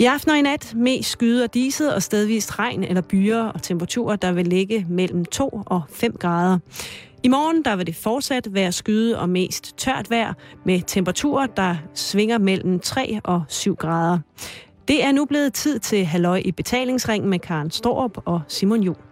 I aften og i nat mest skyde og diset og stedvist regn eller byer og temperaturer, der vil ligge mellem 2 og 5 grader. I morgen der vil det fortsat være skyde og mest tørt vejr med temperaturer, der svinger mellem 3 og 7 grader. Det er nu blevet tid til halløj i betalingsringen med Karen Storup og Simon Juhl.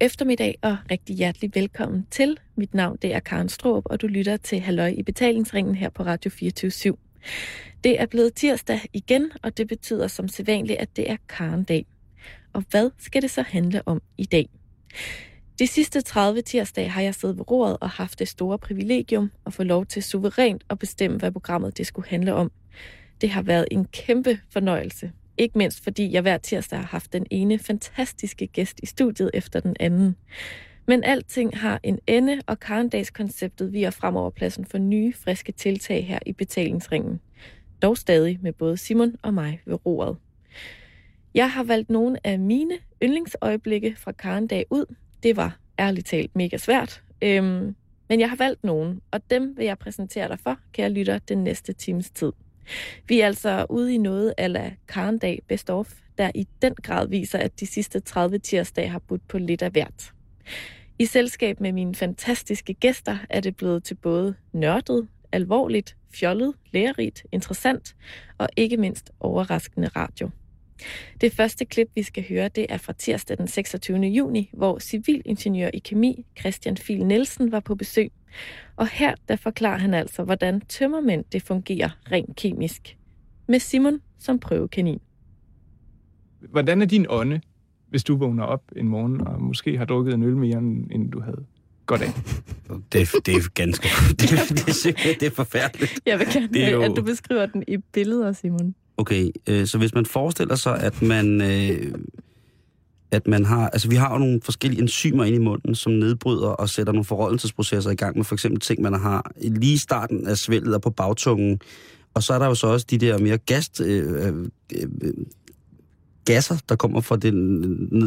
God eftermiddag og rigtig hjertelig velkommen til. Mit navn det er Karen Stroop, og du lytter til Halløj i betalingsringen her på Radio 24 Det er blevet tirsdag igen, og det betyder som sædvanligt, at det er Karen-dag. Og hvad skal det så handle om i dag? De sidste 30 tirsdage har jeg siddet ved roret og haft det store privilegium at få lov til suverænt at bestemme, hvad programmet det skulle handle om. Det har været en kæmpe fornøjelse, ikke mindst fordi jeg hver tirsdag har haft den ene fantastiske gæst i studiet efter den anden. Men alting har en ende, og Karendags-konceptet viger fremover pladsen for nye, friske tiltag her i betalingsringen. Dog stadig med både Simon og mig ved roret. Jeg har valgt nogle af mine yndlingsøjeblikke fra Karendag ud. Det var ærligt talt mega svært. Øhm, men jeg har valgt nogle, og dem vil jeg præsentere dig for, kære lytter, den næste times tid. Vi er altså ude i noget af Karndag bestof der i den grad viser, at de sidste 30 tirsdage har budt på lidt af hvert. I selskab med mine fantastiske gæster er det blevet til både nørdet, alvorligt, fjollet, lærerigt, interessant og ikke mindst overraskende radio. Det første klip, vi skal høre, det er fra tirsdag den 26. juni, hvor civilingeniør i kemi Christian Fil Nielsen var på besøg. Og her der forklarer han altså, hvordan tømmermænd det fungerer rent kemisk. Med Simon som prøvekanin. Hvordan er din ånde, hvis du vågner op en morgen og måske har drukket en øl mere, end du havde godt af? Det, det er ganske... Det, det, det, det er forfærdeligt. Jeg vil gerne have, jo... at du beskriver den i billeder, Simon. Okay, øh, så hvis man forestiller sig, at man... Øh, at man har, altså vi har jo nogle forskellige enzymer ind i munden, som nedbryder og sætter nogle forrådelsesprocesser i gang med for eksempel ting, man har lige i starten af svældet og på bagtungen. Og så er der jo så også de der mere gas, øh, øh, øh, gasser, der kommer fra den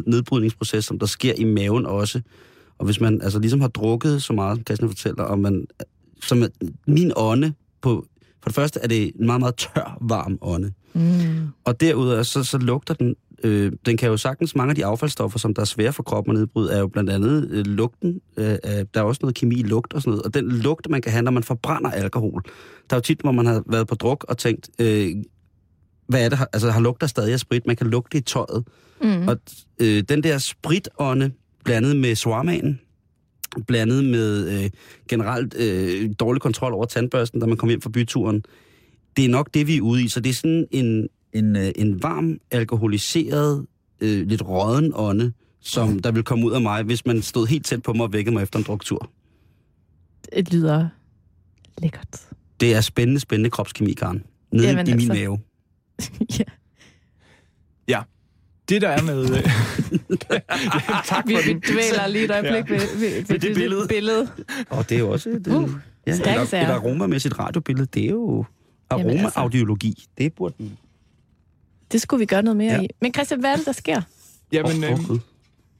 nedbrydningsproces, som der sker i maven også. Og hvis man altså ligesom har drukket så meget, som Christian fortæller, og man, som min ånde på, for det første er det en meget, meget tør, varm ånde. Mm. Og derudover så, så lugter den øh, den kan jo sagtens, mange af de affaldsstoffer, som der er svære for kroppen at nedbryde, er jo blandt andet øh, lugten. Øh, der er også noget kemi i lugt og sådan noget. Og den lugt, man kan have, når man forbrænder alkohol. Der er jo tit, hvor man har været på druk og tænkt, øh, hvad er det? Altså, har lugter stadig af sprit? Man kan lugte i tøjet. Mm. Og øh, den der spritånde, blandet med swarmanen, blandet med øh, generelt øh, dårlig kontrol over tandbørsten, da man kommer hjem fra byturen, det er nok det, vi er ude i. Så det er sådan en, en, øh, en varm, alkoholiseret, øh, lidt råden ånde, som der vil komme ud af mig, hvis man stod helt tæt på mig og vækkede mig efter en druktur. Det lyder lækkert. Det er spændende, spændende kropskemi, Karen. Nede Jamen, i altså. min mave. ja. Ja. Det der er med... Øh, tak for vi, vi dvæler lige et øjeblik ja. ved, ved, ved, ved det billede. billede. Og det er jo også et, uh, ja, et, et aromamæssigt radiobillede. Det er jo aroma-audiologi. Altså. Det burde det skulle vi gøre noget mere ja. i. Men Christian, hvad er det, der sker? Jamen, øh,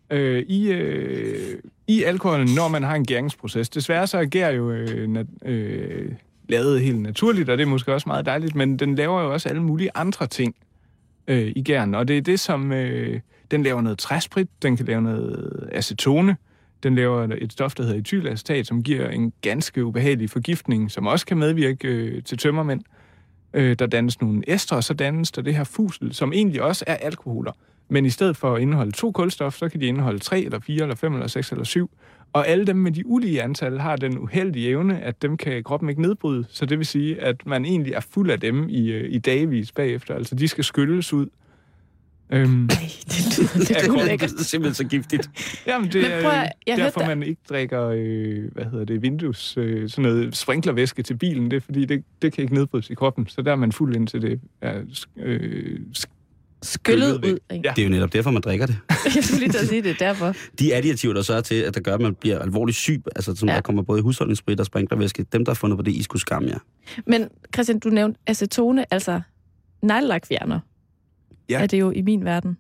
øh, i, øh, i alkoholen, når man har en gæringsproces, desværre så agerer jo øh, nat, øh, lavet helt naturligt, og det er måske også meget dejligt, men den laver jo også alle mulige andre ting øh, i gæren, og det er det, som... Øh, den laver noget træsprit, den kan lave noget acetone, den laver et stof, der hedder etylacetat, som giver en ganske ubehagelig forgiftning, som også kan medvirke øh, til tømmermænd. Øh, Øh, der dannes nogle ester, og så dannes der det her fusel, som egentlig også er alkoholer. Men i stedet for at indeholde to kulstof, så kan de indeholde tre, eller fire, eller fem, eller seks, eller syv. Og alle dem med de ulige antal har den uheldige evne, at dem kan kroppen ikke nedbryde. Så det vil sige, at man egentlig er fuld af dem i, øh, i dagvis bagefter. Altså de skal skylles ud. Øhm, Ej, det lyder Det lidt er ulækkert. simpelthen så giftigt. jamen, det prøv at- er jeg derfor, man ikke drikker, øh, hvad hedder det, vindues, øh, sådan noget sprinklervæske til bilen. Det er fordi, det, det kan ikke nedbrydes i kroppen. Så der er man fuld indtil det er øh, sk- Skyllet ud. Ikke? Ja. Det er jo netop derfor, man drikker det. Jeg skulle lige til at sige det, derfor. De additiver, der så er til, at der gør, at man bliver alvorligt syg, altså som Ja. ja. der kommer både i husholdningssprit og sprinklervæske, dem, der har fundet på det, I skulle skamme jer. Men Christian, du nævnte acetone, altså neglelakfjerner. Ja. Er det jo i min verden.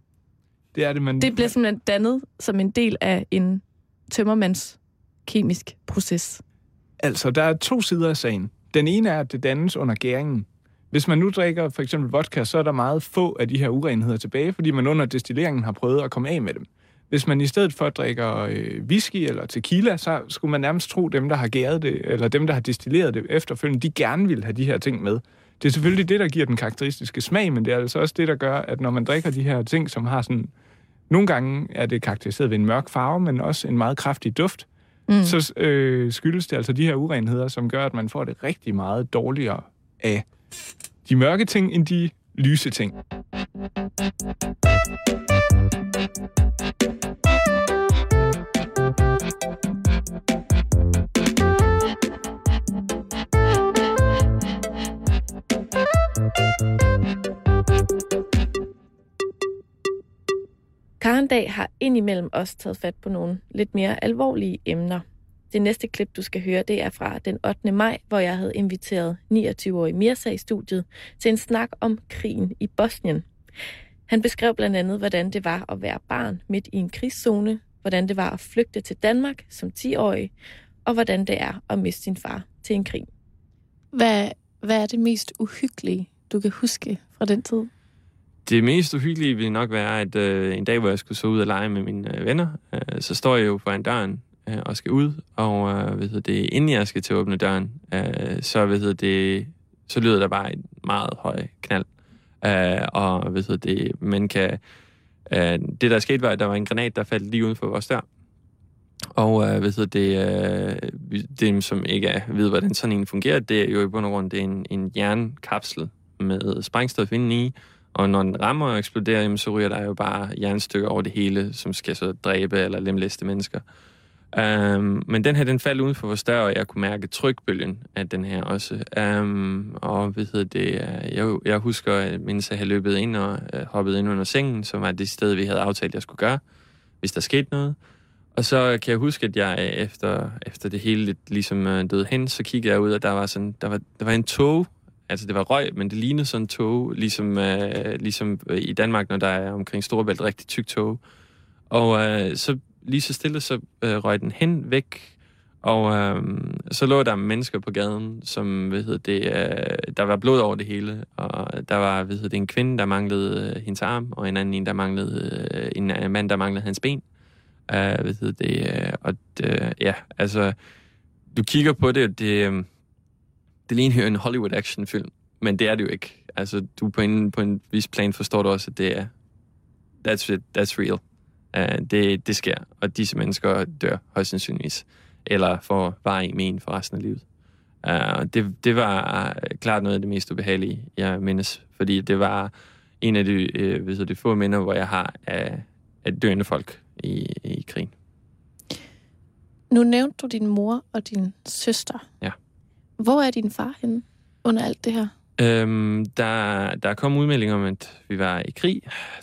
det er det, man... Det bliver simpelthen dannet som en del af en tømmermands kemisk proces. Altså, der er to sider af sagen. Den ene er, at det dannes under gæringen. Hvis man nu drikker for eksempel vodka, så er der meget få af de her urenheder tilbage, fordi man under destilleringen har prøvet at komme af med dem. Hvis man i stedet for drikker øh, whisky eller tequila, så skulle man nærmest tro dem, der har gæret det, eller dem, der har destilleret det efterfølgende, de gerne vil have de her ting med. Det er selvfølgelig det, der giver den karakteristiske smag, men det er altså også det, der gør, at når man drikker de her ting, som har sådan... Nogle gange er det karakteriseret ved en mørk farve, men også en meget kraftig duft, Mm. så øh, skyldes det altså de her urenheder, som gør, at man får det rigtig meget dårligere af de mørke ting, end de lyse ting. Karen Dag har indimellem også taget fat på nogle lidt mere alvorlige emner. Det næste klip, du skal høre, det er fra den 8. maj, hvor jeg havde inviteret 29-årig Mirsa i studiet til en snak om krigen i Bosnien. Han beskrev blandt andet, hvordan det var at være barn midt i en krigszone, hvordan det var at flygte til Danmark som 10-årig, og hvordan det er at miste sin far til en krig. Hvad, hvad er det mest uhyggelige, du kan huske fra den tid? Det mest uhyggelige ville nok være, at øh, en dag, hvor jeg skulle så ud og lege med mine øh, venner, øh, så står jeg jo foran døren øh, og skal ud, og øh, hvad hedder det, inden jeg skal til at åbne døren, øh, så, hvad hedder det, så lyder der bare et meget høj knald. Øh, og hvad hedder det, man kan... Øh, det, der skete, var, at der var en granat, der faldt lige uden for vores dør. Og øh, hvad hedder det, øh, dem, som ikke er, ved, hvordan sådan en fungerer, det er jo i bund og grund det er en, en jernkapsel med sprængstof indeni, og når den rammer og eksploderer, jamen, så ryger der jo bare jernstykker over det hele, som skal så dræbe eller lemlæste mennesker. Um, men den her, den faldt uden for vores dør, og jeg kunne mærke trykbølgen af den her også. Um, og hvad hedder det, øh, jeg, jeg husker, at mens jeg havde løbet ind og uh, hoppet ind under sengen, som var det sted, vi havde aftalt, jeg skulle gøre, hvis der skete noget. Og så kan jeg huske, at jeg øh, efter, efter det hele lidt ligesom uh, døde hen, så kiggede jeg ud, og der var, sådan, der var, der var en tog, altså det var røg, men det lignede sådan en tog, ligesom, øh, ligesom øh, i Danmark, når der er omkring Storebælt rigtig tyk tog. Og øh, så lige så stille, så øh, røg den hen væk, og øh, så lå der mennesker på gaden, som, hvad hedder det, øh, der var blod over det hele, og der var, hvad hedder det, en kvinde, der manglede øh, hendes arm, og en anden en, der manglede, øh, en øh, mand, der manglede hans ben. Øh, hvad hedder det, øh, og øh, ja, altså, du kigger på det, det, øh, det ligner jo en Hollywood actionfilm, men det er det jo ikke. Altså, du på en, på en vis plan forstår du også, at det er, that's it, that's real. Uh, det, det sker, og disse mennesker dør højst sandsynligvis, eller får bare i men for resten af livet. Uh, det, det var uh, klart noget af det mest ubehagelige, jeg mindes, fordi det var en af de, uh, ved det få minder, hvor jeg har af, af døende folk i, i krigen. Nu nævnte du din mor og din søster. Ja. Hvor er din far henne under alt det her? Øhm, der, der kom udmelding om, at vi var i krig.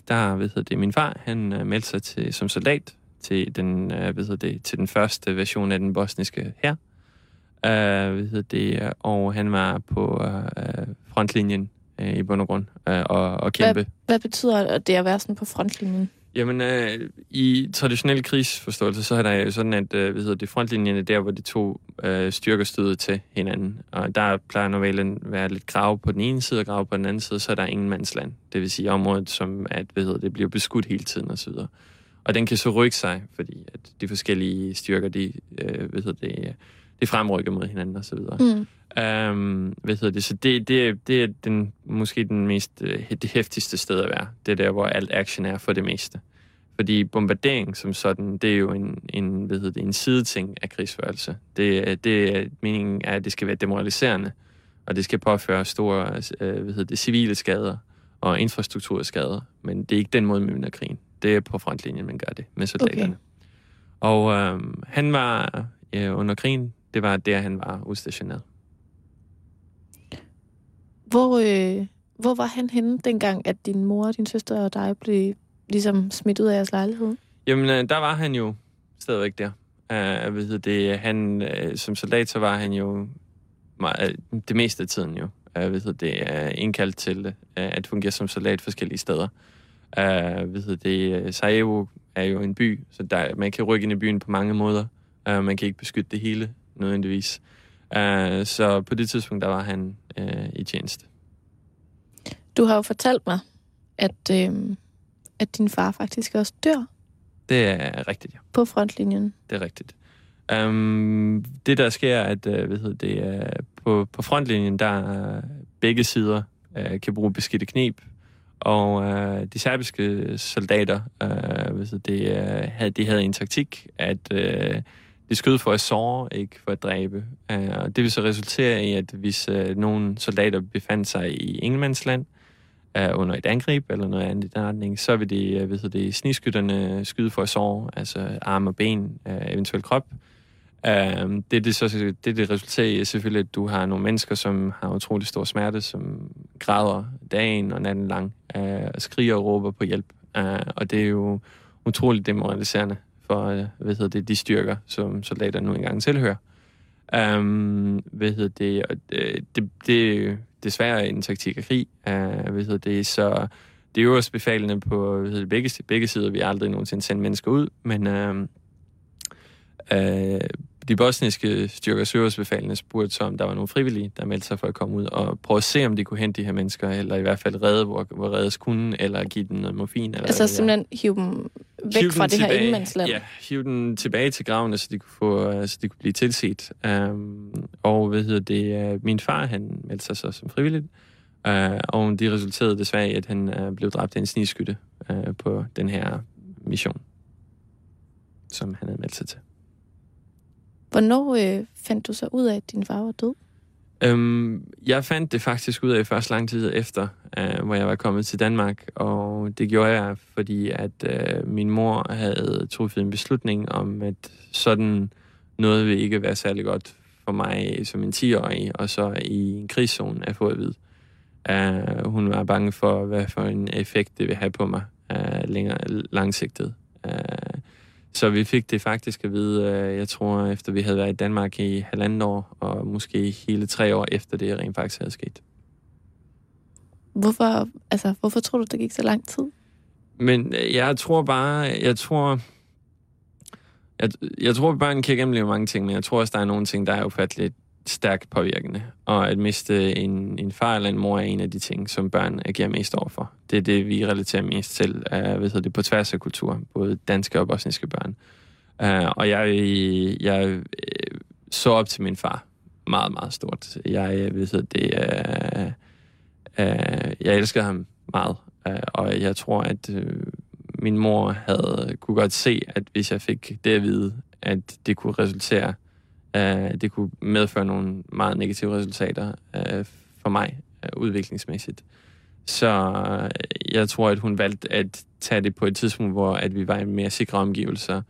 Der ved jeg, det min far, han uh, meldte sig til, som soldat til den, uh, ved jeg, det, til den første version af den bosniske her. Uh, ved jeg, det, og han var på uh, frontlinjen uh, i bund og grund uh, og, og kæmpe. Hvad betyder det at være sådan på frontlinjen? Jamen, øh, i traditionel krigsforståelse, så er der jo sådan, at øh, hvad hedder det, frontlinjen er der, hvor de to øh, styrker støder til hinanden. Og der plejer normalt at være lidt grav på den ene side og grav på den anden side, så er der ingen mandsland. Det vil sige området, som at, hvad hedder det, bliver beskudt hele tiden osv. Og den kan så rykke sig, fordi at de forskellige styrker, de, øh, hvad hedder det, de fremrykker mod hinanden osv. Mm. Um, hvad hedder det? Så det, det, det er den, måske den mest, øh, det hæftigste sted at være. Det er der, hvor alt action er for det meste. Fordi bombardering som sådan, det er jo en, en, hvad hedder det, en sideting af krigsførelse. Det, det er, meningen er, at det skal være demoraliserende, og det skal påføre store øh, hvad hedder det, civile skader, og infrastrukturskader. Men det er ikke den måde, man vinder krigen. Det er på frontlinjen, man gør det med soldaterne. Okay. Og øh, han var øh, under krigen, det var der, han var udstationeret. Hvor, øh, hvor var han henne dengang, at din mor, din søster og dig blev ligesom smidt ud af jeres lejlighed? Jamen, øh, der var han jo stadigvæk der. Uh, ved det, han, uh, som soldat, så var han jo meget, uh, det meste af tiden jo uh, ved det, uh, indkaldt til uh, at fungere som soldat forskellige steder. Uh, ved det, Sarajevo er jo en by, så der, man kan rykke ind i byen på mange måder. Uh, man kan ikke beskytte det hele nødvendigvis. Uh, så på det tidspunkt, der var han uh, i tjeneste. Du har jo fortalt mig, at, øh, at din far faktisk også dør. Det er rigtigt, ja. På frontlinjen. Det er rigtigt. Um, det, der sker, er, at uh, ved det, uh, på, på frontlinjen, der uh, begge sider uh, kan bruge beskidte knep, og uh, de serbiske soldater, uh, ved det, uh, havde, de havde en taktik, at uh, de skød for at såre, ikke for at dræbe. Uh, og det vil så resultere i, at hvis uh, nogle soldater befandt sig i Englandsland uh, øh, under et angreb eller noget andet i den retning, så vil de, uh, hedder det, sniskytterne skyde for at såre, altså arme og ben, uh, eventuelt krop. Uh, det, det, så, det, det resulterer i selvfølgelig, at du har nogle mennesker, som har utrolig stor smerte, som græder dagen og natten lang, uh, og skriger og råber på hjælp. Uh, og det er jo utroligt demoraliserende for øh, hvad hedder det, de styrker, som soldater nu engang tilhører. Um, hvad hedder det, og øh, det, det, det, desværre en taktik af krig. Uh, hvad hedder det, så det er også befalende på hvad hedder det, begge, begge sider. Vi har aldrig nogensinde sendt mennesker ud, men uh, uh, de bosniske styrkers øverstbefalende spurgte så, om der var nogle frivillige, der meldte sig for at komme ud og prøve at se, om de kunne hente de her mennesker, eller i hvert fald redde, hvor, hvor reddes kunne, eller give dem noget morfin. Eller altså simpelthen hive dem væk hive fra det tilbage, her ingenmandsland? Ja, hive dem tilbage til gravene, så de kunne, få, så de kunne blive tilset. Um, og hvad hedder det, uh, min far, han meldte sig så som frivillig, uh, og det resulterede desværre i, at han uh, blev dræbt af en snigskytte uh, på den her mission, som han havde meldt sig til. Hvornår øh, fandt du så ud af, at din far var død? Øhm, jeg fandt det faktisk ud af først lang tid efter, øh, hvor jeg var kommet til Danmark, og det gjorde jeg, fordi at øh, min mor havde truffet en beslutning om, at sådan noget vil ikke være særlig godt for mig som en 10-årig, og så i en krigszone at få at vide. Uh, øh, hun var bange for, hvad for en effekt det vil have på mig uh, længere langsigtet. Uh, så vi fik det faktisk at vide, øh, jeg tror, efter vi havde været i Danmark i halvandet år, og måske hele tre år efter det rent faktisk havde sket. Hvorfor, altså, hvorfor tror du, det gik så lang tid? Men øh, jeg tror bare, jeg tror, jeg, jeg tror, at børn kan igennem mange ting, men jeg tror også, der er nogle ting, der er ufatteligt stærkt påvirkende. Og at miste en, en far eller en mor er en af de ting, som børn agerer mest overfor. Det er det, vi relaterer mest til, af, hvad hedder det, på tværs af kultur, både danske og bosniske børn. Uh, og jeg, jeg øh, så op til min far meget, meget stort. Jeg ved det, uh, uh, jeg elsker ham meget, uh, og jeg tror, at uh, min mor havde kunne godt se, at hvis jeg fik det at vide, at det kunne resultere Øh, det kunne medføre nogle meget negative resultater øh, for mig øh, udviklingsmæssigt. Så øh, jeg tror, at hun valgte at tage det på et tidspunkt, hvor at vi var i mere sikre omgivelser,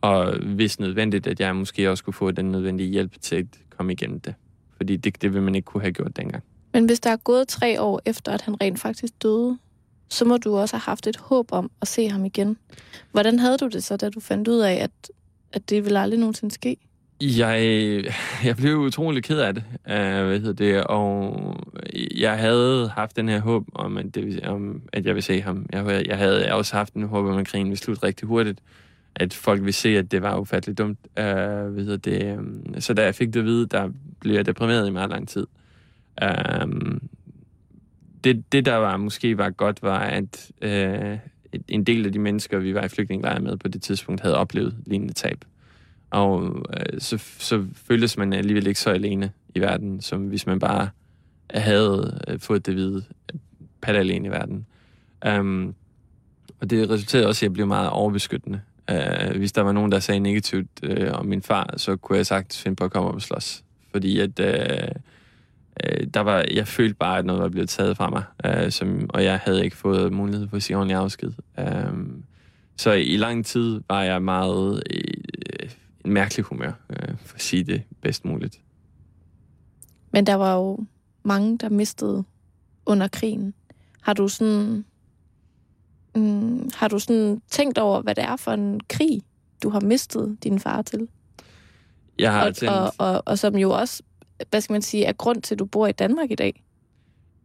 og hvis nødvendigt, at jeg måske også kunne få den nødvendige hjælp til at komme igennem det. Fordi det, det ville man ikke kunne have gjort dengang. Men hvis der er gået tre år efter, at han rent faktisk døde, så må du også have haft et håb om at se ham igen. Hvordan havde du det så, da du fandt ud af, at, at det ville aldrig nogensinde ske? Jeg, jeg blev utrolig ked af det, uh, hvad hedder det, og jeg havde haft den her håb om, at, det, om, at jeg ville se ham. Jeg, jeg havde også haft en håb om, at krigen ville slutte rigtig hurtigt, at folk ville se, at det var ufatteligt dumt. Uh, hvad hedder det, um, så da jeg fik det at vide, der blev jeg deprimeret i meget lang tid. Uh, det, det, der var måske var godt, var, at uh, en del af de mennesker, vi var i flygtningelejre med på det tidspunkt, havde oplevet lignende tab. Og øh, så, så føltes man alligevel ikke så alene i verden, som hvis man bare havde øh, fået det hvide pat alene i verden. Um, og det resulterede også i, at jeg blev meget overbeskyttende. Uh, hvis der var nogen, der sagde negativt uh, om min far, så kunne jeg sagtens finde på at komme op og slås. Fordi at, uh, uh, der var, jeg følte bare, at noget var blevet taget fra mig, uh, som, og jeg havde ikke fået mulighed for at sige ordentlig afsked. Um, så i lang tid var jeg meget mærkelig humør, øh, for at sige det bedst muligt. Men der var jo mange, der mistede under krigen. Har du sådan, mm, har du sådan tænkt over, hvad det er for en krig, du har mistet din far til? Jeg har Og, tænkt, og, og, og som jo også, hvad skal man sige, er grund til, at du bor i Danmark i dag.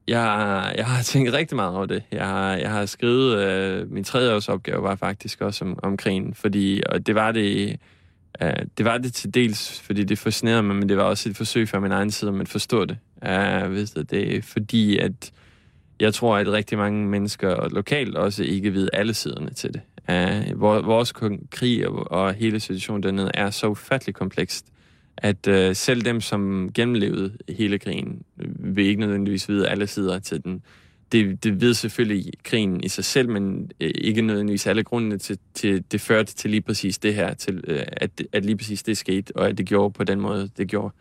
jeg, jeg har tænkt rigtig meget over det. Jeg har, jeg har skrevet, øh, min tredje års opgave var faktisk også om, om krigen, fordi, og det var det, øh, det var det til dels, fordi det fascinerede mig, men det var også et forsøg fra min egen side, om at forstå det. Uh, ved du, det er fordi, at jeg tror, at rigtig mange mennesker lokalt også ikke ved alle siderne til det. Uh, vores krig og, og hele situationen dernede er så ufattelig komplekst, at uh, selv dem, som gennemlevede hele krigen, øh, vil ikke nødvendigvis vide alle sider til den. Det, det ved selvfølgelig krigen i sig selv, men øh, ikke nødvendigvis alle grundene til, til det førte til lige præcis det her, til øh, at, at lige præcis det skete, og at det gjorde på den måde, det gjorde.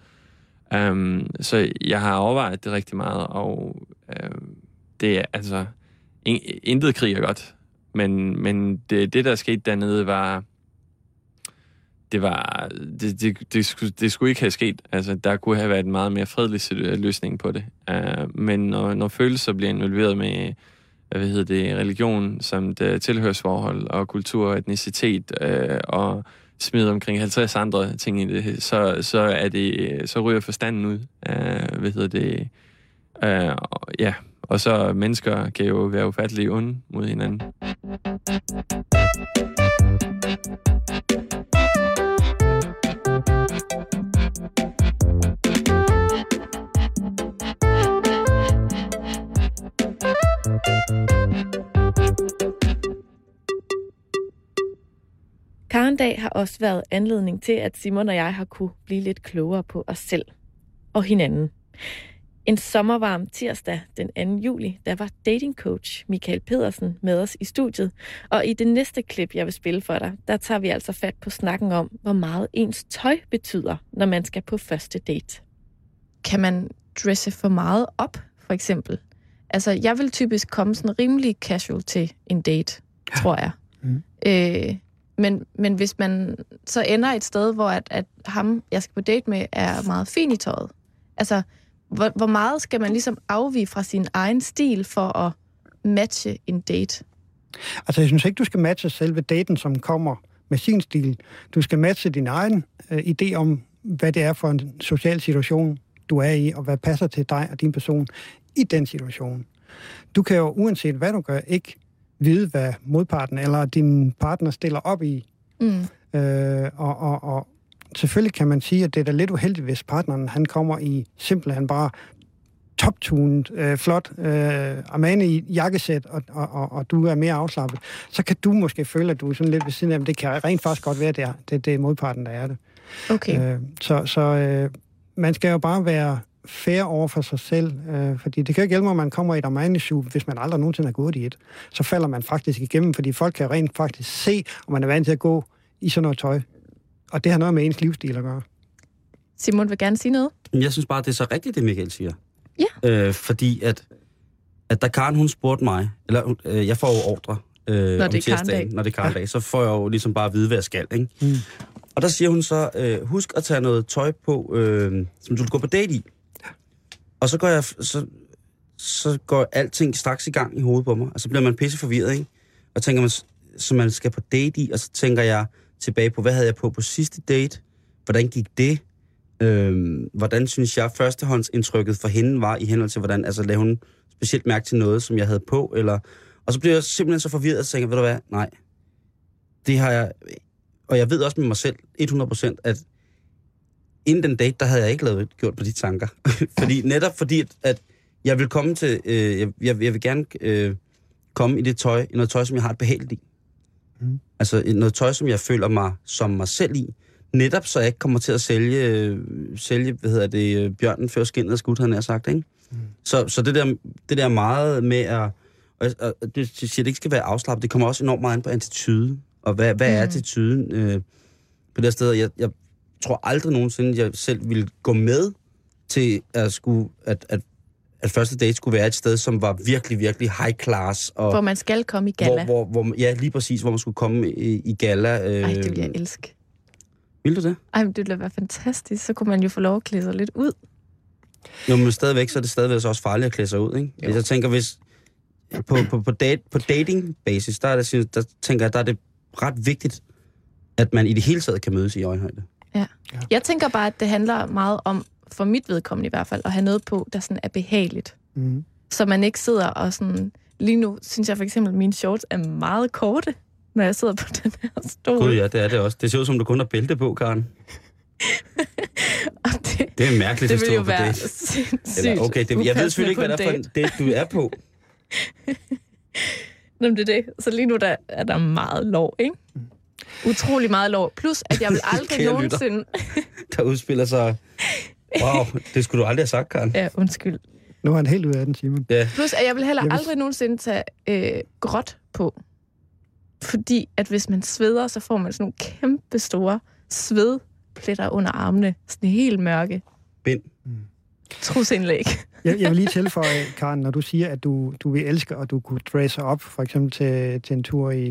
Um, så jeg har overvejet det rigtig meget, og øh, det er altså... In, intet krig er godt, men, men det, det, der skete dernede, var... Det var... Det, det, det, skulle, det skulle ikke have sket. Altså, der kunne have været en meget mere fredelig løsning på det. Uh, men når, når følelser bliver involveret med øh, hvad hedder det, religion, som det tilhørsforhold og kultur og etnicitet uh, og smider omkring 50 andre ting i det, så, så, er det, så ryger forstanden ud. Uh, hvad hedder det? Uh, ja, og så mennesker kan jo være ufattelige onde mod hinanden. Karendag har også været anledning til, at Simon og jeg har kunne blive lidt klogere på os selv og hinanden. En sommervarm tirsdag den 2. juli, der var datingcoach Michael Pedersen med os i studiet. Og i det næste klip, jeg vil spille for dig, der tager vi altså fat på snakken om, hvor meget ens tøj betyder, når man skal på første date. Kan man dresse for meget op, for eksempel? Altså, jeg vil typisk komme sådan rimelig casual til en date, ja. tror jeg. Mm. Øh, men, men hvis man så ender et sted, hvor at, at ham, jeg skal på date med, er meget fin i tøjet. Altså, hvor, hvor meget skal man ligesom afvige fra sin egen stil for at matche en date? Altså, jeg synes ikke, du skal matche selve daten, som kommer med sin stil. Du skal matche din egen øh, idé om, hvad det er for en social situation, du er i, og hvad passer til dig og din person i den situation. Du kan jo, uanset hvad du gør, ikke vide, hvad modparten eller din partner stiller op i. Mm. Øh, og, og, og selvfølgelig kan man sige, at det er da lidt uheldigt, hvis partneren han kommer i simpelthen bare toptunet, øh, flot øh, Armani i jakkesæt, og, og, og, og du er mere afslappet, så kan du måske føle, at du er sådan lidt ved siden af, men det kan rent faktisk godt være, det er, det, det er modparten, der er det. Okay. Øh, så så øh, man skal jo bare være fair over for sig selv, øh, fordi det kan ikke hjælpe, at man kommer i et armani hvis man aldrig nogensinde har gået i et. Så falder man faktisk igennem, fordi folk kan rent faktisk se, om man er vant til at gå i sådan noget tøj. Og det har noget med ens livsstil at gøre. Simon vil gerne sige noget. Jeg synes bare, det er så rigtigt, det Michael siger. Ja. Øh, fordi at, at da Karen hun spurgte mig, eller øh, jeg får jo ordre øh, når det om tirsdagen, når det er Karen ja. så får jeg jo ligesom bare at vide, hvad jeg skal. Ikke? Mm. Og der siger hun så, øh, husk at tage noget tøj på, øh, som du vil gå på date i. Og så går jeg, så, så går alting straks i gang i hovedet på mig, og så bliver man pisse forvirret, ikke? Og tænker man, så man skal på date i, og så tænker jeg tilbage på, hvad havde jeg på på sidste date? Hvordan gik det? Øhm, hvordan synes jeg, førstehåndsindtrykket for hende var i henhold til, hvordan, altså lavede hun specielt mærke til noget, som jeg havde på, eller... Og så bliver jeg simpelthen så forvirret, og tænker, ved du hvad, nej, det har jeg... Og jeg ved også med mig selv, 100%, at inden den date, der havde jeg ikke lavet, gjort på de tanker. fordi netop fordi, at, at jeg vil komme til, øh, jeg, jeg, jeg vil gerne øh, komme i det tøj, i noget tøj, som jeg har et behageligt i. Mm. Altså noget tøj, som jeg føler mig som mig selv i. Netop så jeg ikke kommer til at sælge, sælge hvad hedder det, øh, bjørnen før skinnet er skudt, han har sagt, ikke? Mm. Så, så det, der, det der meget med at, og, og det siger, det ikke skal være afslappet, det kommer også enormt meget an på attitude. Og hvad, hvad mm. er attituden øh, på det sted? Jeg, jeg tror aldrig nogensinde, jeg selv ville gå med til at, skulle, at, at, at første date skulle være et sted, som var virkelig, virkelig high class. Og Hvor man skal komme i gala. Hvor, hvor, hvor, ja, lige præcis, hvor man skulle komme i, i gala. Øh, Ej, det vil jeg elske. Vil du det? Ej, men det ville være fantastisk. Så kunne man jo få lov at klæde sig lidt ud. Jo, men stadigvæk, så er det stadigvæk så også farligt at klæde sig ud, ikke? Hvis jeg tænker, hvis på, på, på, date, på dating-basis, der, er det, der tænker jeg, der er det ret vigtigt, at man i det hele taget kan mødes i øjenhøjde. Ja. Jeg tænker bare, at det handler meget om, for mit vedkommende i hvert fald, at have noget på, der sådan er behageligt. Mm. Så man ikke sidder og sådan... Lige nu synes jeg for eksempel, at mine shorts er meget korte, når jeg sidder på den her stol. Gud ja, det er det også. Det ser ud som, du kun har bælte på, Karen. Og det, Det er mærkeligt, det at vil stå jo på være det. sindssygt Eller, okay, det, jeg ved selvfølgelig ikke, hvad det er for en date. date, du er på. Nå, men det er det. Så lige nu der er der meget lov, ikke? Utrolig meget lov. Plus, at jeg vil aldrig nogensinde... Der udspiller sig... Wow, det skulle du aldrig have sagt, Karen. Ja, undskyld. Nu er han helt ud af den, Simon. Ja, Plus, at jeg vil heller Jeg vil- aldrig nogensinde tage øh, gråt på. Fordi at hvis man sveder, så får man sådan nogle kæmpe store svedpletter under armene. Sådan helt mørke. bind. Trusindlæg. Jeg, jeg vil lige tilføje, Karen, når du siger, at du, du vil elske, og du kunne dresse op, for eksempel til, til en tur i,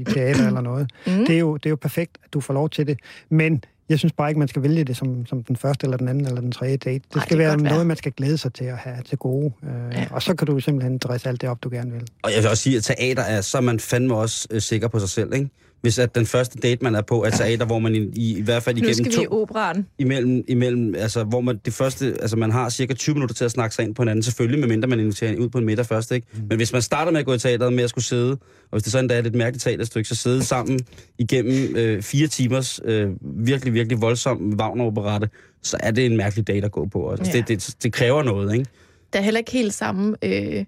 i teater eller noget. Mm. Det er, jo, det er jo perfekt, at du får lov til det. Men jeg synes bare ikke, man skal vælge det som, som den første, eller den anden, eller den tredje date. Det Ej, skal det være godt være. noget, man skal glæde sig til at have til gode. Øh, ja. Og så kan du simpelthen dresse alt det op, du gerne vil. Og jeg vil også sige, at teater er, så er man fandme også øh, sikker på sig selv, ikke? Hvis at den første date, man er på, er teater, hvor man i, i, i hvert fald Nu igennem skal vi to... i operan. imellem, imellem, altså hvor man det første, altså man har cirka 20 minutter til at snakke sig ind på hinanden, selvfølgelig, medmindre man inviterer ud på en middag først, ikke? Mm. Men hvis man starter med at gå i teateret med at skulle sidde, og hvis det sådan er et lidt mærkeligt teaterstykke, så sidde sammen igennem øh, fire timers øh, virkelig, virkelig voldsom Wagner-operette, så er det en mærkelig date at gå på. Altså, Ja. det, det, det, kræver noget, ikke? Der er heller ikke helt samme øh,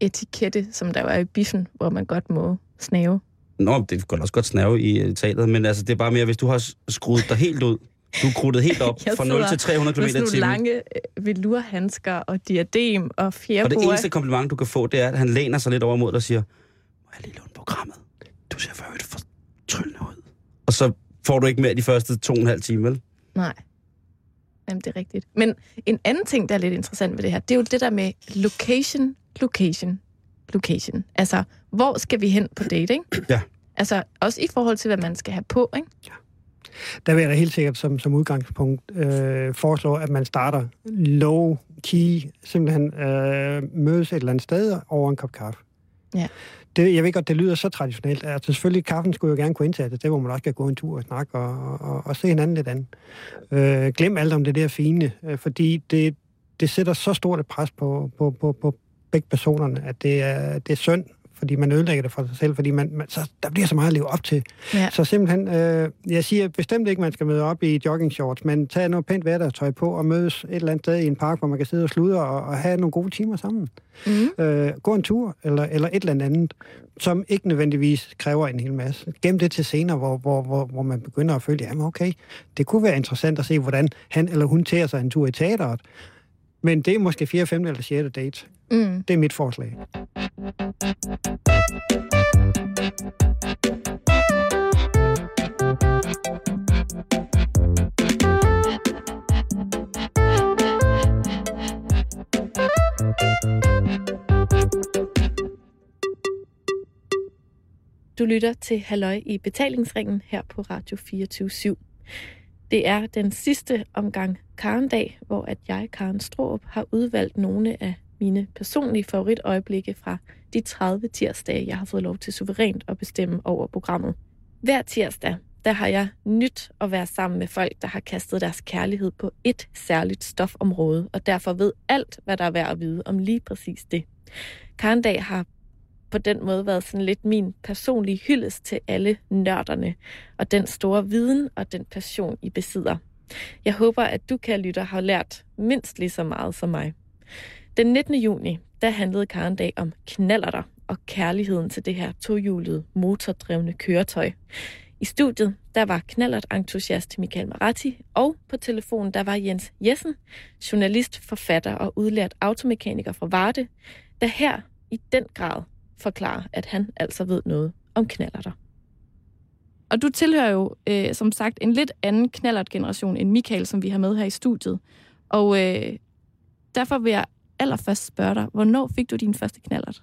etikette, som der var i biffen, hvor man godt må snave. Nå, det kan også godt snave i øh, teateret, men altså, det er bare mere, hvis du har skruet dig helt ud, du er krudtet helt op Jeg fra 0 sidder til 300 km i timen. lange øh, velurhandsker og diadem og Og det eneste kompliment, du kan få, det er, at han læner sig lidt over mod dig og siger, må jeg lige låne programmet? Du ser for øvrigt fortryllende ud. Og så får du ikke mere de første to og en halv time, vel? Nej. Jamen, det er rigtigt. Men en anden ting, der er lidt interessant ved det her, det er jo det der med location, location, location. Altså, hvor skal vi hen på date, ikke? Ja. Altså, også i forhold til, hvad man skal have på, ikke? Der vil jeg da helt sikkert som, som udgangspunkt øh, foreslå, at man starter low-key, simpelthen øh, mødes et eller andet sted over en kop kaffe. Ja. Det, jeg ved godt, det lyder så traditionelt. Altså selvfølgelig, kaffen skulle jo gerne kunne indtage det, hvor man også kan gå en tur og snakke og, og, og se hinanden lidt andet. Øh, glem alt om det der fine, øh, fordi det, det sætter så stort et pres på, på, på, på begge personerne, at det er, det er synd, fordi man ødelægger det for sig selv, fordi man, man, så, der bliver så meget at leve op til. Ja. Så simpelthen, øh, jeg siger bestemt ikke, man skal møde op i jogging shorts, men tage noget pænt hverdagstøj på og mødes et eller andet sted i en park, hvor man kan sidde og sludre og, og have nogle gode timer sammen. Mm. Øh, gå en tur eller, eller et eller andet, som ikke nødvendigvis kræver en hel masse. Gem det til senere, hvor, hvor, hvor, hvor man begynder at føle, jamen okay, det kunne være interessant at se, hvordan han eller hun tager sig en tur i teateret. Men det er måske 4., 5. eller 6. date. Mm. Det er mit forslag. Du lytter til Halløj i betalingsringen her på Radio 24 det er den sidste omgang Karendag, hvor at jeg, Karen Stroop, har udvalgt nogle af mine personlige favoritøjeblikke fra de 30 tirsdage, jeg har fået lov til suverænt at bestemme over programmet. Hver tirsdag, der har jeg nyt at være sammen med folk, der har kastet deres kærlighed på et særligt stofområde, og derfor ved alt, hvad der er værd at vide om lige præcis det. Karendag har på den måde været sådan lidt min personlige hyldest til alle nørderne, og den store viden og den passion, I besidder. Jeg håber, at du, kan lytter, har lært mindst lige så meget som mig. Den 19. juni, der handlede Karendag om knallerter og kærligheden til det her tohjulede, motordrevne køretøj. I studiet, der var knallert entusiast Michael Maratti, og på telefonen, der var Jens Jessen, journalist, forfatter og udlært automekaniker fra Varde, der her i den grad forklarer, at han altså ved noget om knallerter. Og du tilhører jo, øh, som sagt, en lidt anden knallert-generation end Michael, som vi har med her i studiet. Og øh, derfor vil jeg allerførst spørge dig, hvornår fik du din første knallert?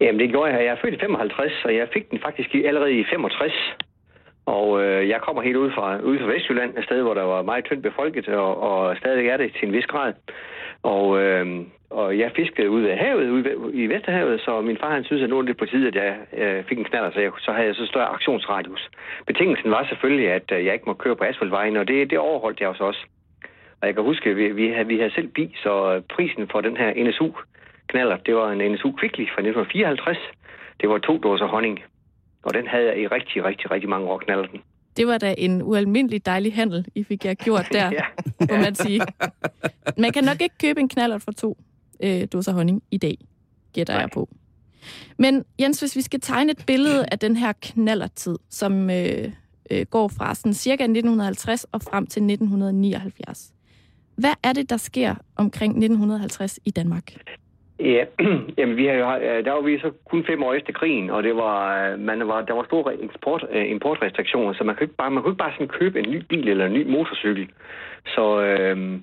Jamen, det gjorde jeg. Jeg er født i 55, og jeg fik den faktisk allerede i 65. Og øh, jeg kommer helt ud fra, ude fra Vestjylland, et sted, hvor der var meget tyndt befolket, og, og stadig er det til en vis grad. Og, øh, og jeg fiskede ud af havet, ude i Vesterhavet, så min far han synes, at nu er det på tide, at jeg øh, fik en knaller, så, jeg, så havde jeg så større aktionsradius. Betingelsen var selvfølgelig, at øh, jeg ikke må køre på asfaltvejen, og det, det overholdt jeg også. Og jeg kan huske, at vi, vi, havde, vi havde selv bil, så prisen for den her NSU knaller, det var en NSU Quickly fra 1954. Det var to dåser honning. Og den havde jeg i rigtig, rigtig, rigtig mange år knaller den. Det var da en ualmindelig dejlig handel, I fik jeg gjort der, ja. må man sige. Man kan nok ikke købe en knallert for to øh, dåser honning i dag, gætter Nej. jeg på. Men Jens, hvis vi skal tegne et billede af den her knallertid, som øh, øh, går fra sådan cirka 1950 og frem til 1979. Hvad er det, der sker omkring 1950 i Danmark? Ja, jamen vi har jo, der var vi så kun fem år efter krigen, og det var, øh, man var, der var store eksport, øh, importrestriktioner, så man kunne ikke bare, man kunne ikke bare sådan købe en ny bil eller en ny motorcykel. Så, øh,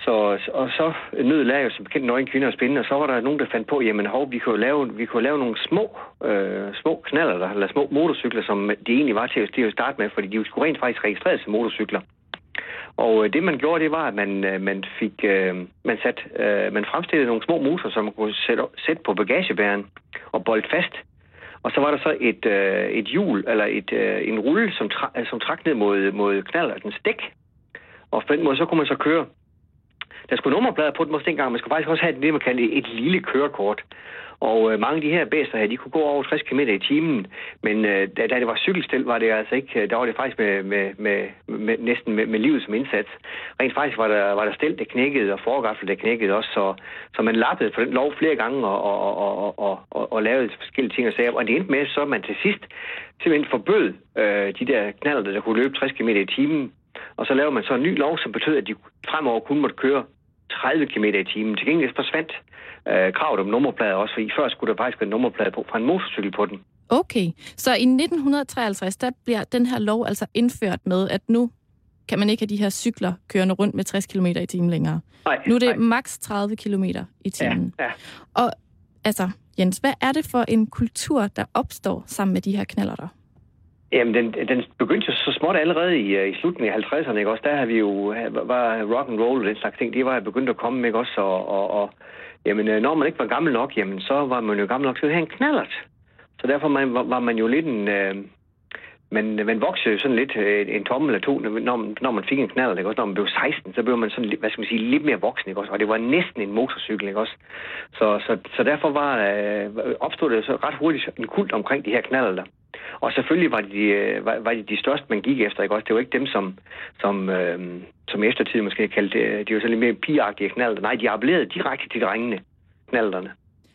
så, og så nød lærer jo som bekendt nøgen kvinder og spændende, og så var der nogen, der fandt på, jamen hov, vi kunne lave, vi kunne lave nogle små, øh, små knaller, eller små motorcykler, som de egentlig var til at starte med, fordi de skulle rent faktisk registreres som motorcykler. Og øh, det man gjorde, det var, at man, øh, man fik, øh, man, sat, øh, man fremstillede nogle små muser, som man kunne sætte, sætte på bagagebæren og bolde fast. Og så var der så et, øh, et hjul, eller et, øh, en rulle, som, tra, som trak ned mod, mod knallertens dæk. Og på den måde, så kunne man så køre. Der skulle nummerplader på dem også dengang. Man skulle faktisk også have det, man kaldte et lille kørekort. Og øh, mange af de her bæster her, de kunne gå over 60 km i timen, men øh, da, da det var cykelstil, var det altså ikke, øh, der var det faktisk med, med, med, med næsten med, med livet som indsats. Rent faktisk var der, var der stil, der knækkede, og forgaffel, der knækkede også, så, så man lappede for den lov flere gange og, og, og, og, og, og lavede forskellige ting og sager. Og det endte med, så man til sidst simpelthen forbød øh, de der knaller, der kunne løbe 60 km i timen, og så lavede man så en ny lov, som betød, at de fremover kun måtte køre 30 km i timen. Til gengæld forsvandt øh, kravet om nummerplader også, fordi før skulle der faktisk være nummerplade på, fra en motorcykel på den. Okay, så i 1953, der bliver den her lov altså indført med, at nu kan man ikke have de her cykler kørende rundt med 60 km i timen længere. Nej, nu er det nej. maks 30 km i timen. Ja, ja. Og altså, Jens, hvad er det for en kultur, der opstår sammen med de her knaller der? Jamen, den, den begyndte jo så småt allerede i, øh, i slutningen af 50'erne, ikke også? Der har vi jo, øh, var rock and roll og den slags ting, det var begyndt at komme, ikke også? Og, og, og jamen, øh, når man ikke var gammel nok, jamen, så var man jo gammel nok til at have en knallert. Så derfor man, var, var man jo lidt en... Øh, men man voksede jo sådan lidt øh, en tommel eller to, når, når man fik en knald, ikke også? Når man blev 16, så blev man sådan, hvad skal man sige, lidt mere voksen, ikke også? Og det var næsten en motorcykel, ikke også? Så, så, så derfor var, øh, opstod det så ret hurtigt en kult omkring de her knaller. Og selvfølgelig var de, øh, var, var de de største, man gik efter, ikke også? Det var ikke dem, som, som, øh, som eftertid måske kaldte, de var sådan lidt mere pigeagtige knaller. Nej, de appellerede direkte til drengene, knallerne.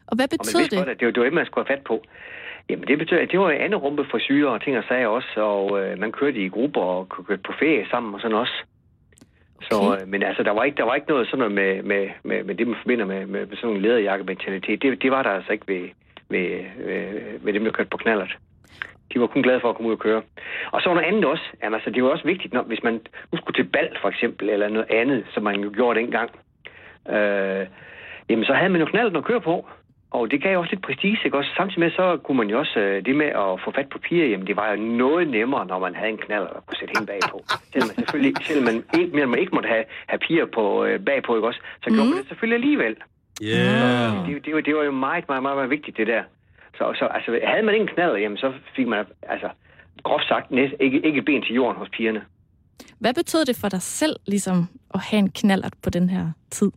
Og hvad Og betød vidste det? godt, at det var, det var det, man skulle have fat på. Jamen, det betyder, at det var andet rumpe for syre og ting og sager også, og øh, man kørte i grupper og kørte på ferie sammen og sådan også. Så, Okay. øh, men altså, der var ikke, der var ikke noget sådan noget med, med, med, med det, man forbinder med, med, med sådan en lederjakke-mentalitet. Det, det var der altså ikke ved, ved, ved, ved dem, der kørte på knallert. De var kun glade for at komme ud og køre. Og så var noget andet også. Jamen, altså, det var også vigtigt, når, hvis man nu skulle til bal, for eksempel, eller noget andet, som man jo gjorde dengang. Øh, jamen, så havde man jo knaldet at køre på. Og det gav også lidt prestige, ikke også? Samtidig med, så kunne man jo også, øh, det med at få fat på piger, jamen det var jo noget nemmere, når man havde en knald at kunne sætte hende bagpå. Selvom man selvfølgelig, selvom man ikke, man ikke måtte have, have piger på, øh, bagpå, ikke også? Så gjorde man det selvfølgelig alligevel. Yeah. Det, det, var, det var jo meget, meget, meget, meget vigtigt, det der. Så, så altså, havde man ikke en knald, jamen så fik man, altså, groft sagt, næst, ikke, ikke et ben til jorden hos pigerne. Hvad betød det for dig selv, ligesom, at have en knallert på den her tid?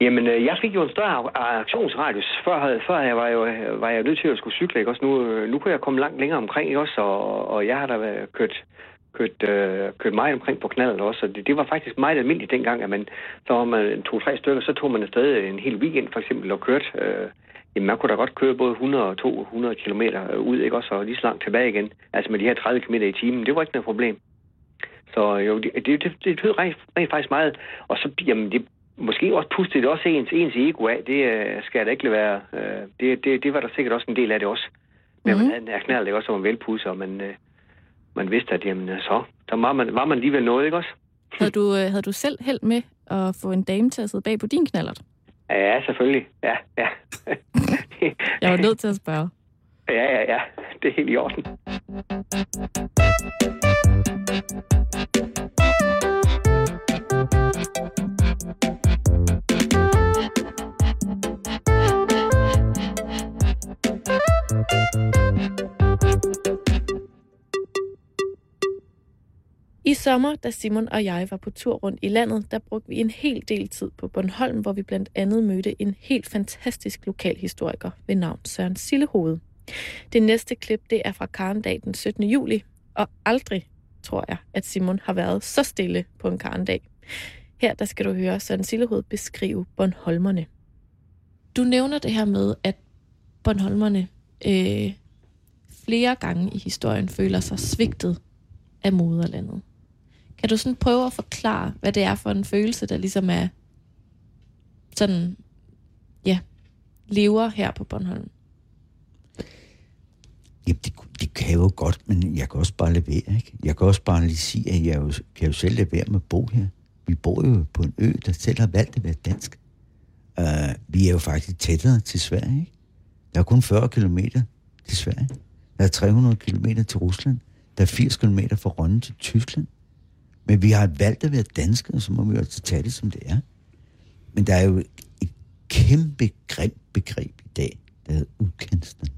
Jamen, øh, jeg fik jo en større aktionsradius. Før, før jeg var, jo, var jeg nødt til at skulle cykle, ikke også? Nu, øh, nu kunne jeg komme langt længere omkring, ikke også? Og, og jeg har da været kørt, kørt, øh, kørt meget omkring på knaldet også. Og det, det var faktisk meget almindeligt dengang, at man, så var man to-tre stykker, så tog man afsted en hel weekend for eksempel og kørte. Øh, jamen, man kunne da godt køre både 100 og 200 km ud, ikke også? Og lige så langt tilbage igen. Altså med de her 30 km i timen. Det var ikke noget problem. Så jo, det, det, det, det betød rent, rent faktisk meget. Og så, jamen, det, måske også pustede det også ens, ens ego af. Det øh, skal da ikke være. Øh, det, det, det var der sikkert også en del af det også. Men Mhm. man havde en knald, ikke også, som var velpudset, og man, øh, man vidste, at jamen, så, så var man, var man alligevel noget, ikke også? Havde du, øh, havde du selv held med at få en dame til at sidde bag på din knallert? Ja, selvfølgelig. Ja, ja. Jeg var nødt til at spørge. ja, ja, ja. Det er helt i orden. I sommer, da Simon og jeg var på tur rundt i landet, der brugte vi en hel del tid på Bornholm, hvor vi blandt andet mødte en helt fantastisk lokalhistoriker ved navn Søren Sillehoved. Det næste klip, det er fra Karndag den 17. juli, og aldrig, tror jeg, at Simon har været så stille på en Karndag. Her der skal du høre Søren Sillehoved beskrive Bornholmerne. Du nævner det her med, at Bornholmerne øh, flere gange i historien føler sig svigtet af moderlandet. Kan du sådan prøve at forklare, hvad det er for en følelse, der ligesom er sådan, ja, lever her på Bornholm? Jamen, det, det kan jeg jo godt, men jeg kan også bare levere, ikke? Jeg kan også bare lige sige, at jeg jo, kan jo selv levere med at bo her. Vi bor jo på en ø, der selv har valgt at være dansk. Uh, vi er jo faktisk tættere til Sverige, ikke? Der er kun 40 km til Sverige. Der er 300 km til Rusland. Der er 80 km fra Rønne til Tyskland. Men vi har valgt at være danske, og så må vi jo tage det, som det er. Men der er jo et kæmpe grimt begreb i dag, der hedder udkendsden.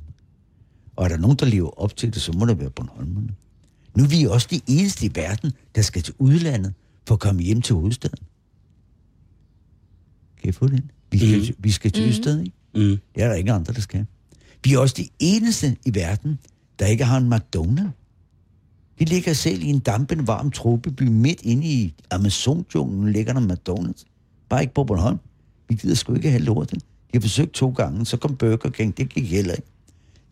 Og er der nogen, der lever op til det, så må det være Bornholmerne. Nu er vi også de eneste i verden, der skal til udlandet for at komme hjem til hovedstaden. Kan I få den? Vi skal, mm. vi skal til Mhm. Ystad, ikke? Mm. Det er der ikke andre, der skal. Vi er også de eneste i verden, der ikke har en McDonald's. De ligger selv i en dampende varm tropeby midt inde i Amazon-junglen, ligger der McDonald's. Bare ikke på Bornholm. Vi gider sgu ikke have lortet. De har forsøgt to gange, så kom Burger King, det gik heller ikke.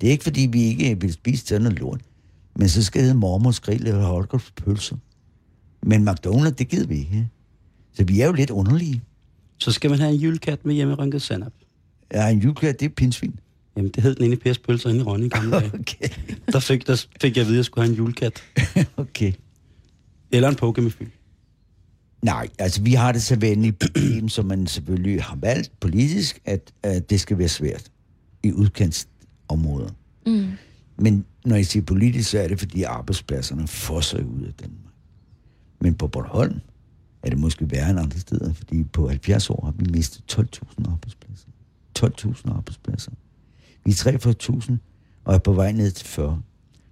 Det er ikke, fordi vi ikke vil spise sådan noget lort. Men så skal det hedde mormors grill eller Holgers pølser. Men McDonald's, det gider vi ikke. Så vi er jo lidt underlige. Så skal man have en julekat med hjemmerynket sandap. Ja, en julekat, det er pindsvin. Jamen, det hed den inde i Pers Pølser inde i Rønne i gamle dage. Okay, Der fik, der fik jeg at vide, at jeg skulle have en julekat. okay. Eller en poke med. Nej, altså vi har det så venlige problem, som man selvfølgelig har valgt politisk, at, at det skal være svært i udkantsområder. Mm. Men når jeg siger politisk, så er det, fordi arbejdspladserne fosser ud af Danmark. Men på Bornholm er det måske værre end andre steder, fordi på 70 år har vi mistet 12.000 arbejdspladser. 12.000 arbejdspladser. Vi er 43.000 og er på vej ned til 40.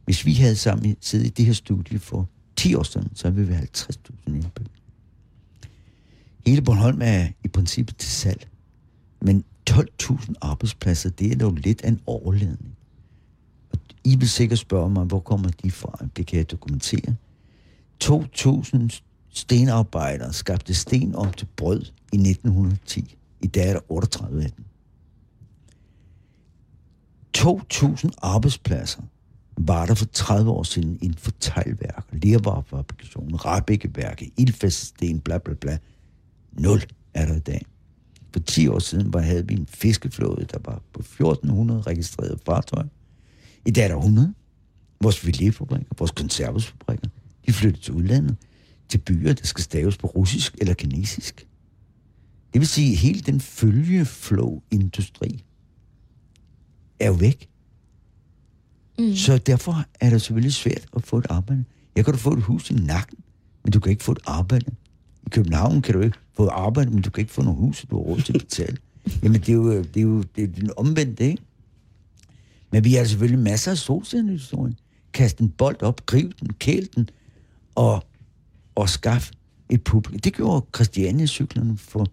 Hvis vi havde sammen siddet i det her studie for 10 år siden, så ville vi være 50.000 indbyggere. Hele Bornholm er i princippet til salg. Men 12.000 arbejdspladser, det er dog lidt af en overledning. Og I vil sikkert spørge mig, hvor kommer de fra? Det kan jeg dokumentere. 2.000 stenarbejdere skabte sten om til brød i 1910. I dag er der 38 af dem. 2.000 arbejdspladser var der for 30 år siden inden for teglværk, lervarefabrikation, rabækkeværke, ildfaststen, bla bla bla. Nul er der i dag. For 10 år siden var, havde vi en fiskeflåde, der var på 1400 registrerede fartøjer. I dag er der 100. Vores filetfabrikker, vores konservesfabrikker, de flyttede til udlandet, til byer, der skal staves på russisk eller kinesisk. Det vil sige, at hele den følgeflow-industri er jo væk. Mm. Så derfor er det selvfølgelig svært at få et arbejde. Jeg kan du få et hus i nakken, men du kan ikke få et arbejde. I København kan du ikke få et arbejde, men du kan ikke få noget hus, du har råd til at betale. Jamen, det er jo, det er jo det er den omvendte, ikke? Men vi har selvfølgelig masser af solcellehistorien. Kast en bold op, griv den, kæl den, og, og skaf et publikum. Det gjorde Christiania-cyklerne for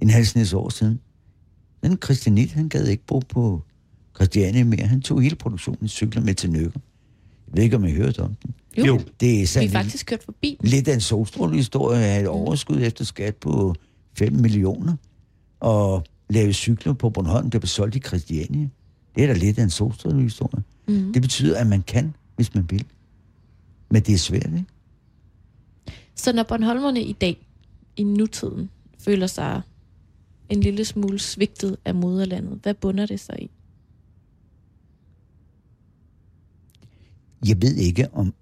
en halv snes år siden. Den Christianit, han gad ikke bo på Christiania mere. Han tog hele produktionen cykler med til Nøkker. Jeg ved ikke, om I har hørt om den. Jo, jo. Det er vi er sådan faktisk kørt forbi lidt af en solstrålehistorie af et overskud efter skat på 5 millioner. Og lave cykler på Bornholm, der blev solgt i Christiania. Det er da lidt af en solstrålehistorie. Mm. Det betyder, at man kan, hvis man vil. Men det er svært, ikke? Så når Bornholmerne i dag, i nutiden, føler sig en lille smule svigtet af moderlandet, hvad bunder det sig i? Jeg ved ikke, om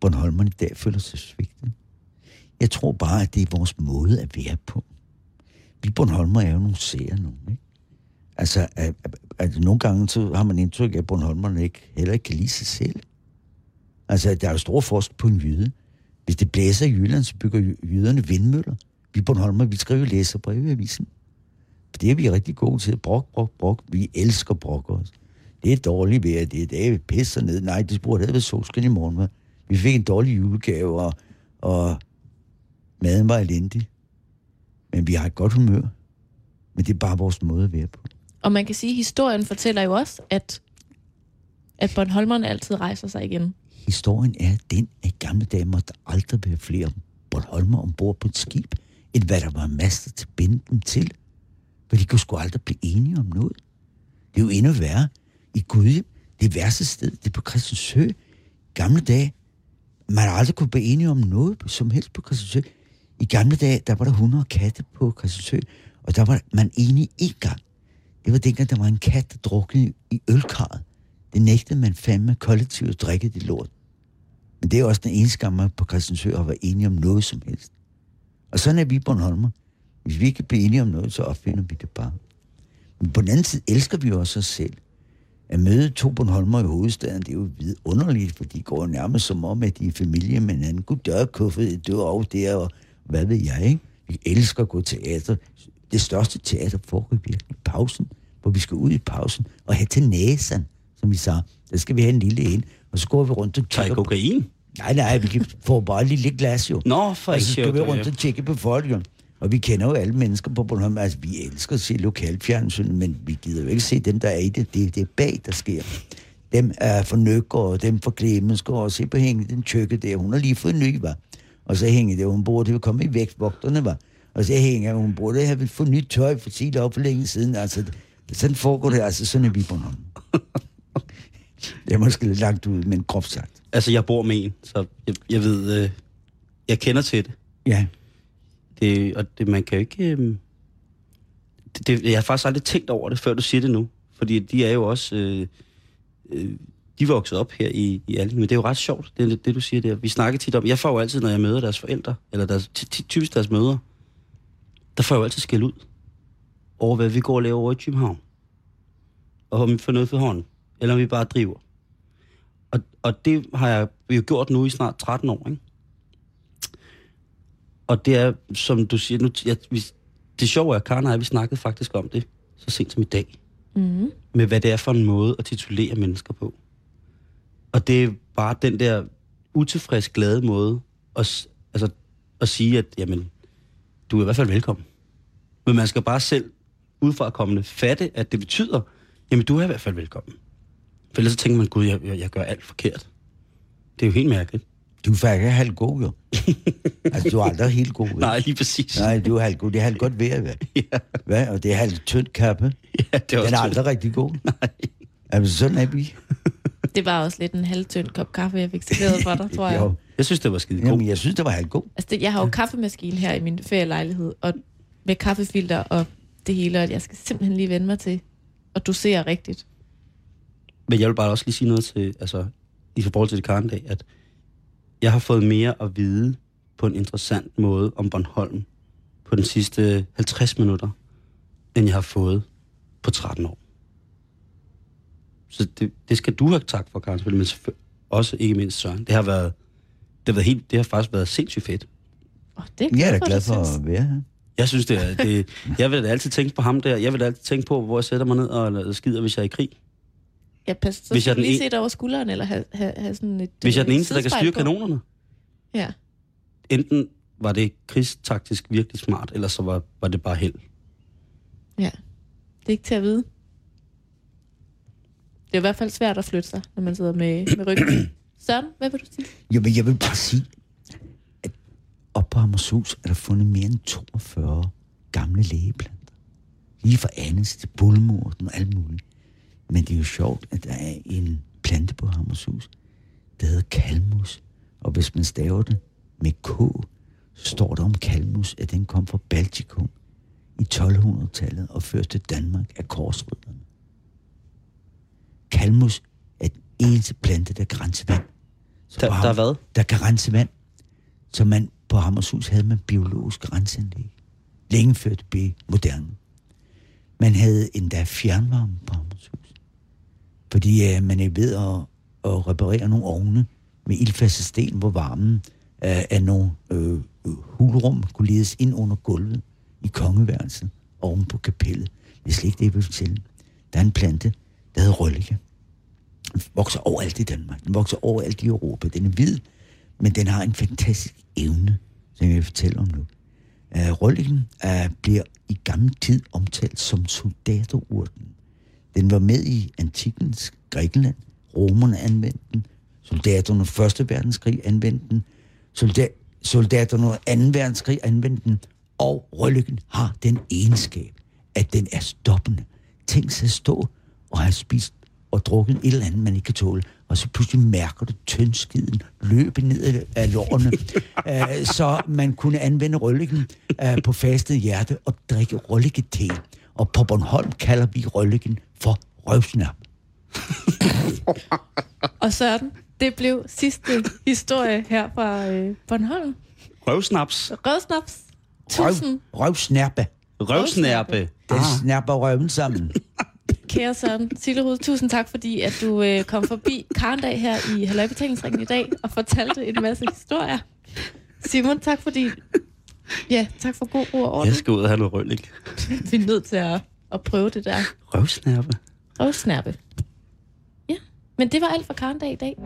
Bornholmerne i dag føler sig svigtet. Jeg tror bare, at det er vores måde at være på. Vi Bornholmer er jo nogle seere nu, ikke? Altså, at, at, at nogle gange så har man indtryk af, at Bornholmerne ikke, heller ikke kan lide sig selv. Altså, der er jo stor forskel på en jyde. Hvis det blæser i Jylland, så bygger jyderne vindmøller. Vi Bornholmer, vi skriver læserbrev i avisen. For det er vi rigtig gode til. Brok, brok, brok. Vi elsker brok også. Det er dårligt vejr, det er det pisser ned. Nej, det burde have været solskin i morgen. hva'? Vi fik en dårlig julegave, og, og maden var elendig. Men vi har et godt humør. Men det er bare vores måde at være på. Og man kan sige, at historien fortæller jo også, at, at Bornholmerne altid rejser sig igen. Historien er den, at i gamle dage måtte der aldrig være flere Bornholmer ombord på et skib, end hvad der var master til at binde dem til. For de kunne sgu aldrig blive enige om noget. Det er jo endnu værre. I Gudhjem, det værste sted, det er på Christiansø. Gamle dage, man har aldrig kunne blive enige om noget som helst på Christiansø. I gamle dage, der var der 100 katte på Christiansø, og der var man enige én gang. Det var dengang, der var en kat, der druknede i ølkarret. Det nægtede man fandme kollektivt at drikke det lort. Men det er også den eneste gang, man på Christiansø har været enige om noget som helst. Og sådan er vi Bornholmer. Hvis vi ikke kan blive enige om noget, så opfinder vi det bare. Men på den anden side elsker vi også os selv. At møde to Bornholmer i hovedstaden, det er jo underligt, for de går nærmest som om, at de er familie med hinanden. Gud dør kuffet, er over der, og hvad ved jeg, ikke? Vi elsker at gå teater. Det største teater foregår virkelig i pausen, hvor vi skal ud i pausen og have til næsen, som vi sagde. Der skal vi have en lille en, og så går vi rundt og på... kokain? Nej, nej, vi kan få bare et lille glas jo. Nå, for Og så skal vi rundt og tjekke på folk, jo. Og vi kender jo alle mennesker på Bornholm. Altså, vi elsker at se lokalfjernsyn, men vi gider jo ikke se dem, der er i det. Det, det er bag, der sker. Dem er for og dem for Clemensgaard, og se på hænge den tjekke der. Hun har lige fået en ny, var. Og så hænger det, hun burde jo komme i vægtvogterne, var. Og så hænger hun burde have fået nyt tøj for sige op for længe siden. Altså, sådan foregår det, altså sådan er vi på Bornholm. det er måske lidt langt ud, men groft sagt. Altså, jeg bor med en, så jeg, jeg ved... Øh, jeg kender til det. Ja, det og det, man kan jo ikke... Øh, det, det, jeg har faktisk aldrig tænkt over det, før du siger det nu. Fordi de er jo også... Øh, øh, de er vokset op her i, i Alling, men det er jo ret sjovt, det, er det du siger der. Vi snakker tit om... Jeg får jo altid, når jeg møder deres forældre, eller deres, typisk deres mødre, der får jeg jo altid skæld ud over, hvad vi går og laver over i København. Og om vi får noget for hånden, eller om vi bare driver. Og, og det har jeg jo gjort nu i snart 13 år, ikke? Og det er, som du siger, nu, jeg, vi, det sjove er, at Karen og jeg, vi snakkede faktisk om det så sent som i dag. Mm. Med hvad det er for en måde at titulere mennesker på. Og det er bare den der utilfreds glade måde at, altså, at sige, at jamen, du er i hvert fald velkommen. Men man skal bare selv udefra kommende fatte, at det betyder, jamen du er i hvert fald velkommen. For ellers så tænker man, gud, jeg, jeg, jeg gør alt forkert. Det er jo helt mærkeligt. Du er faktisk halvt god, jo. altså, du er aldrig helt god. vel? Nej, lige præcis. Nej, du er halvt god. Det er halvt godt vejr, hvad? Ja, hvad? Og det er halvt tynd kappe. ja, det er Den er tyndt. aldrig rigtig god. Nej. Altså, sådan er vi. Det var også lidt en halvtynd kop kaffe, jeg fik serveret for dig, tror jeg. Jo. Jeg synes, det var skide Jamen, godt. jeg synes, det var halvt god. Altså, det, jeg har jo kaffemaskine her i min ferielejlighed, og med kaffefilter og det hele, og jeg skal simpelthen lige vende mig til at dosere rigtigt. Men jeg vil bare også lige sige noget til, altså, i forhold til det Karendag, at jeg har fået mere at vide på en interessant måde om Bornholm på den sidste 50 minutter, end jeg har fået på 13 år. Så det, det skal du have tak for, Karen, men også ikke mindst Søren. Det har været, det har, været helt, det har faktisk været sindssygt fedt. Oh, det Jeg er da glad for at være her. Jeg synes, det er... Det, jeg vil da altid tænke på ham der. Jeg vil da altid tænke på, hvor jeg sætter mig ned og skider, hvis jeg er i krig. Ja, pas, så Hvis jeg jeg den lige en- se dig over skulderen, eller have, have, have sådan et Hvis jeg er den eneste, der kan styre på. kanonerne. Ja. enten var det krigstaktisk virkelig smart, eller så var, var det bare held. ja. Det er ikke til at vide. Det er i hvert fald svært at flytte sig, når man sidder med, med ryggen. Søren, hvad vil du sige? Jamen, jeg vil bare sige, at op på Hammershus er der fundet mere end 42 gamle lægeplanter. Lige fra Annes til Bullemorten og alt muligt. Men det er jo sjovt, at der er en plante på Hammershus, der hedder kalmus. Og hvis man staver det med K, så står der om kalmus, at den kom fra Baltikum i 1200-tallet og førte til Danmark af korsrydderne. Kalmus er den eneste plante, der kan rense vand. Så Der, på der er Ham- hvad? der kan rense vand. Så man på Hammershus havde man biologisk renseanlæg. Længe før det blev moderne. Man havde endda fjernvarme på. Fordi øh, man er ved at, at reparere nogle ovne med ildfaste sten, hvor varmen øh, af nogle øh, hulrum kunne ledes ind under gulvet i kongeværelset oven på kapellet. Det er slet ikke det, jeg vil fortælle. Der er en plante, der hedder røllike. Den vokser overalt i Danmark. Den vokser overalt i Europa. Den er hvid, men den har en fantastisk evne, som jeg vil fortælle om nu. Øh, uh, rølliken uh, øh, bliver i gammel tid omtalt som soldaterurten. Den var med i antikens Grækenland. Romerne anvendte den. Soldaterne under 1. verdenskrig anvendte den. Soldat, soldaterne under 2. verdenskrig anvendte den. Og rølliken har den egenskab, at den er stoppende. Tænk sig at stå og have spist og drukket et eller andet, man ikke kan tåle, og så pludselig mærker du tyndskiden løbe ned af lårene, uh, så man kunne anvende rølliken uh, på fastet hjerte og drikke røllike-te. Og på Bornholm kalder vi rølliken for røvsnap. Og sådan, det blev sidste historie her fra øh, Bornholm. Røvsnaps. Rødsnaps. Røv, Tusind røvsnærpe. Røvsnærpe. Den snapper røven sammen. kære Søren Sillerud, tusind tak, fordi at du øh, kom forbi Karndag her i Halløjbetalingsringen i dag og fortalte en masse historier. Simon, tak fordi... Ja, tak for god ord og orden. Jeg skal ud og have noget røllik. Vi er nødt til at, at prøve det der Røvsnærpe. røvsnærpe. Ja, men det var alt for Karndag i dag.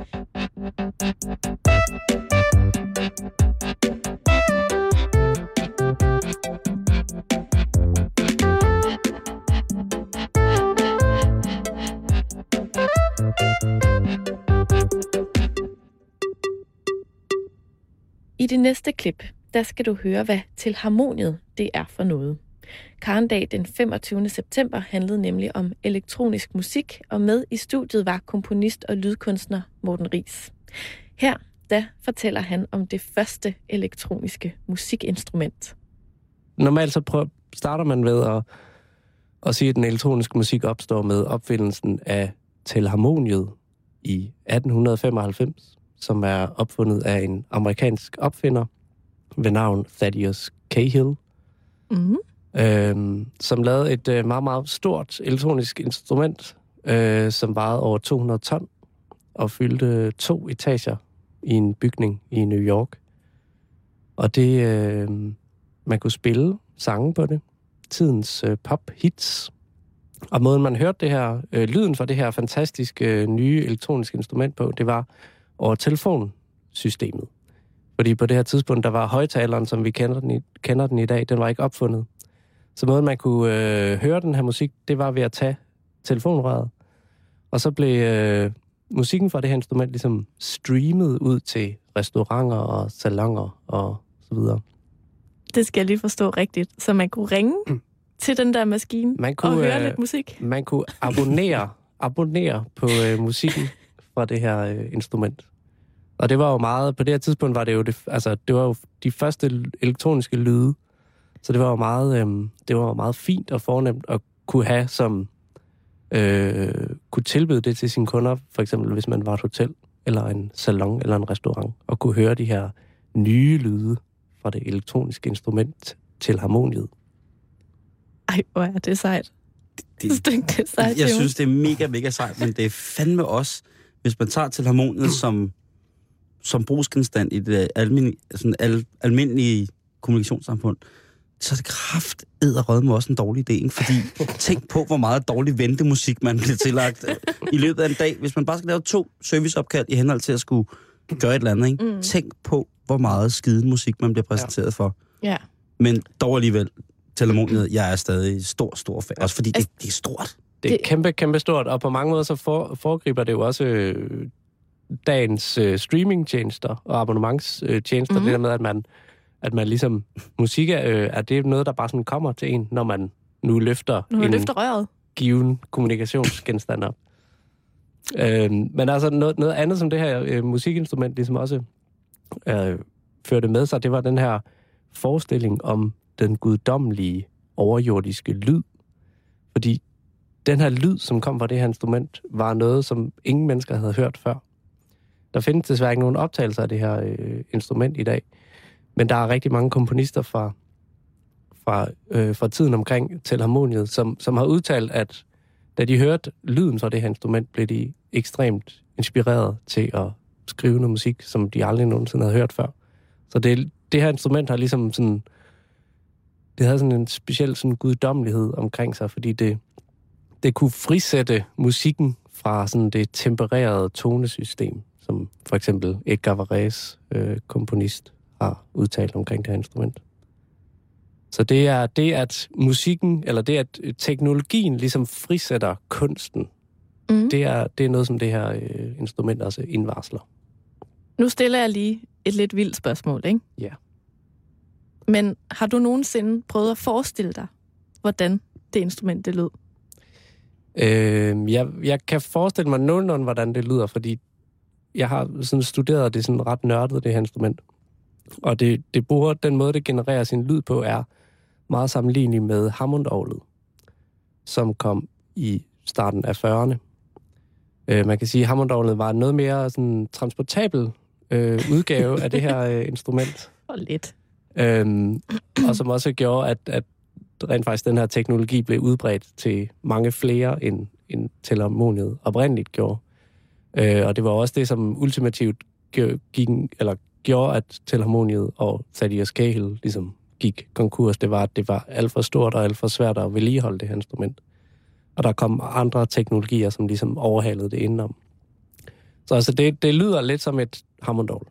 I det næste klip, der skal du høre, hvad til harmoniet det er for noget. Karndag den 25. september handlede nemlig om elektronisk musik, og med i studiet var komponist og lydkunstner Morten Ries. Her der fortæller han om det første elektroniske musikinstrument. Normalt så prøv, starter man ved at, at sige, at den elektroniske musik opstår med opfindelsen af telharmoniet i 1895, som er opfundet af en amerikansk opfinder ved navn Thaddeus Cahill, Mm øh, som lavede et øh, meget, meget stort elektronisk instrument, øh, som vejede over 200 ton og fyldte to etager i en bygning i New York. Og det, øh, man kunne spille sange på det, tidens øh, pop-hits. Og måden, man hørte det her, øh, lyden fra det her fantastiske øh, nye elektroniske instrument på, det var over telefonsystemet. Fordi på det her tidspunkt, der var højtaleren, som vi kender den i, kender den i dag, den var ikke opfundet. Så måden, man kunne øh, høre den her musik, det var ved at tage telefonrøret. Og så blev øh, musikken fra det her instrument ligesom streamet ud til restauranter og salonger og så videre. Det skal jeg lige forstå rigtigt. Så man kunne ringe til den der maskine Man kunne, og høre øh, lidt musik. Man kunne abonnere, abonnere på øh, musikken fra det her øh, instrument. Og det var jo meget, på det her tidspunkt var det jo, det, altså, det var jo de første elektroniske lyde. Så det var jo meget, øh, det var jo meget fint og fornemt at kunne have som, øh, kunne tilbyde det til sine kunder, for eksempel hvis man var et hotel, eller en salon, eller en restaurant, og kunne høre de her nye lyde fra det elektroniske instrument til harmoniet. Ej, hvor er det sejt. Det, Det, det er sejt, jeg Simon. synes, det er mega, mega sejt, men det er fandme også, hvis man tager til harmoniet som, som brugsgenstand i det almindelige, sådan al, almindelige kommunikationssamfund, så er det kraft med også en dårlig idé, ikke? Fordi tænk på, hvor meget dårlig ventemusik man bliver tillagt øh, i løbet af en dag. Hvis man bare skal lave to serviceopkald i henhold til at skulle gøre et eller andet, ikke? Mm. Tænk på, hvor meget skide musik man bliver præsenteret for. Ja. Men dog alligevel, Telemoniet, jeg er stadig stor, stor fan. Også fordi det, Altså- det er stort. Det er kæmpe, kæmpe stort, og på mange måder så for, foregriber det jo også øh, dagens øh, streamingtjenester og abonnementstjenester. Mm. Det der med, at man, at man ligesom... Musik er, øh, er det noget, der bare sådan kommer til en, når man nu løfter Nu en løfter røret. given kommunikationsgenstand op. Øh, men altså noget, noget andet, som det her øh, musikinstrument ligesom også øh, førte med sig, det var den her forestilling om den guddommelige overjordiske lyd. Fordi den her lyd, som kom fra det her instrument, var noget, som ingen mennesker havde hørt før. Der findes desværre ikke nogen optagelser af det her øh, instrument i dag. Men der er rigtig mange komponister fra, fra, øh, fra tiden omkring Telharmoniet, som, som har udtalt, at da de hørte lyden fra det her instrument, blev de ekstremt inspireret til at skrive noget musik, som de aldrig nogensinde havde hørt før. Så det, det her instrument har ligesom sådan... Det havde sådan en speciel sådan guddommelighed omkring sig, fordi det, det kunne frisætte musikken fra sådan det tempererede tonesystem, som for eksempel Edgar Varese, øh, komponist, har udtalt omkring det her instrument. Så det er det, at musikken, eller det, at teknologien ligesom frisætter kunsten, Mm. det, er, det er noget, som det her øh, instrument også indvarsler. Nu stiller jeg lige et lidt vildt spørgsmål, ikke? Ja. Men har du nogensinde prøvet at forestille dig, hvordan det instrument det lød? Øh, jeg, jeg kan forestille mig nogenlunde, hvordan det lyder, fordi jeg har sådan studeret det sådan ret nørdet, det her instrument. Og det, det bruger, den måde, det genererer sin lyd på, er meget sammenlignelig med Hammond-orglet, som kom i starten af 40'erne. Øh, man kan sige, at Hammond-orglet var noget mere sådan, transportabel øh, udgave af det her øh, instrument. Og lidt. Øhm, og som også gjorde, at, at rent faktisk den her teknologi blev udbredt til mange flere, end, end Telharmoniet oprindeligt gjorde. Øh, og det var også det, som ultimativt gik, eller gjorde, at Telharmoniet og Thaddeus Cahill ligesom gik konkurs. Det var, at det var alt for stort og alt for svært at vedligeholde det her instrument. Og der kom andre teknologier, som ligesom overhalede det indenom. Så altså, det, det lyder lidt som et hammondol.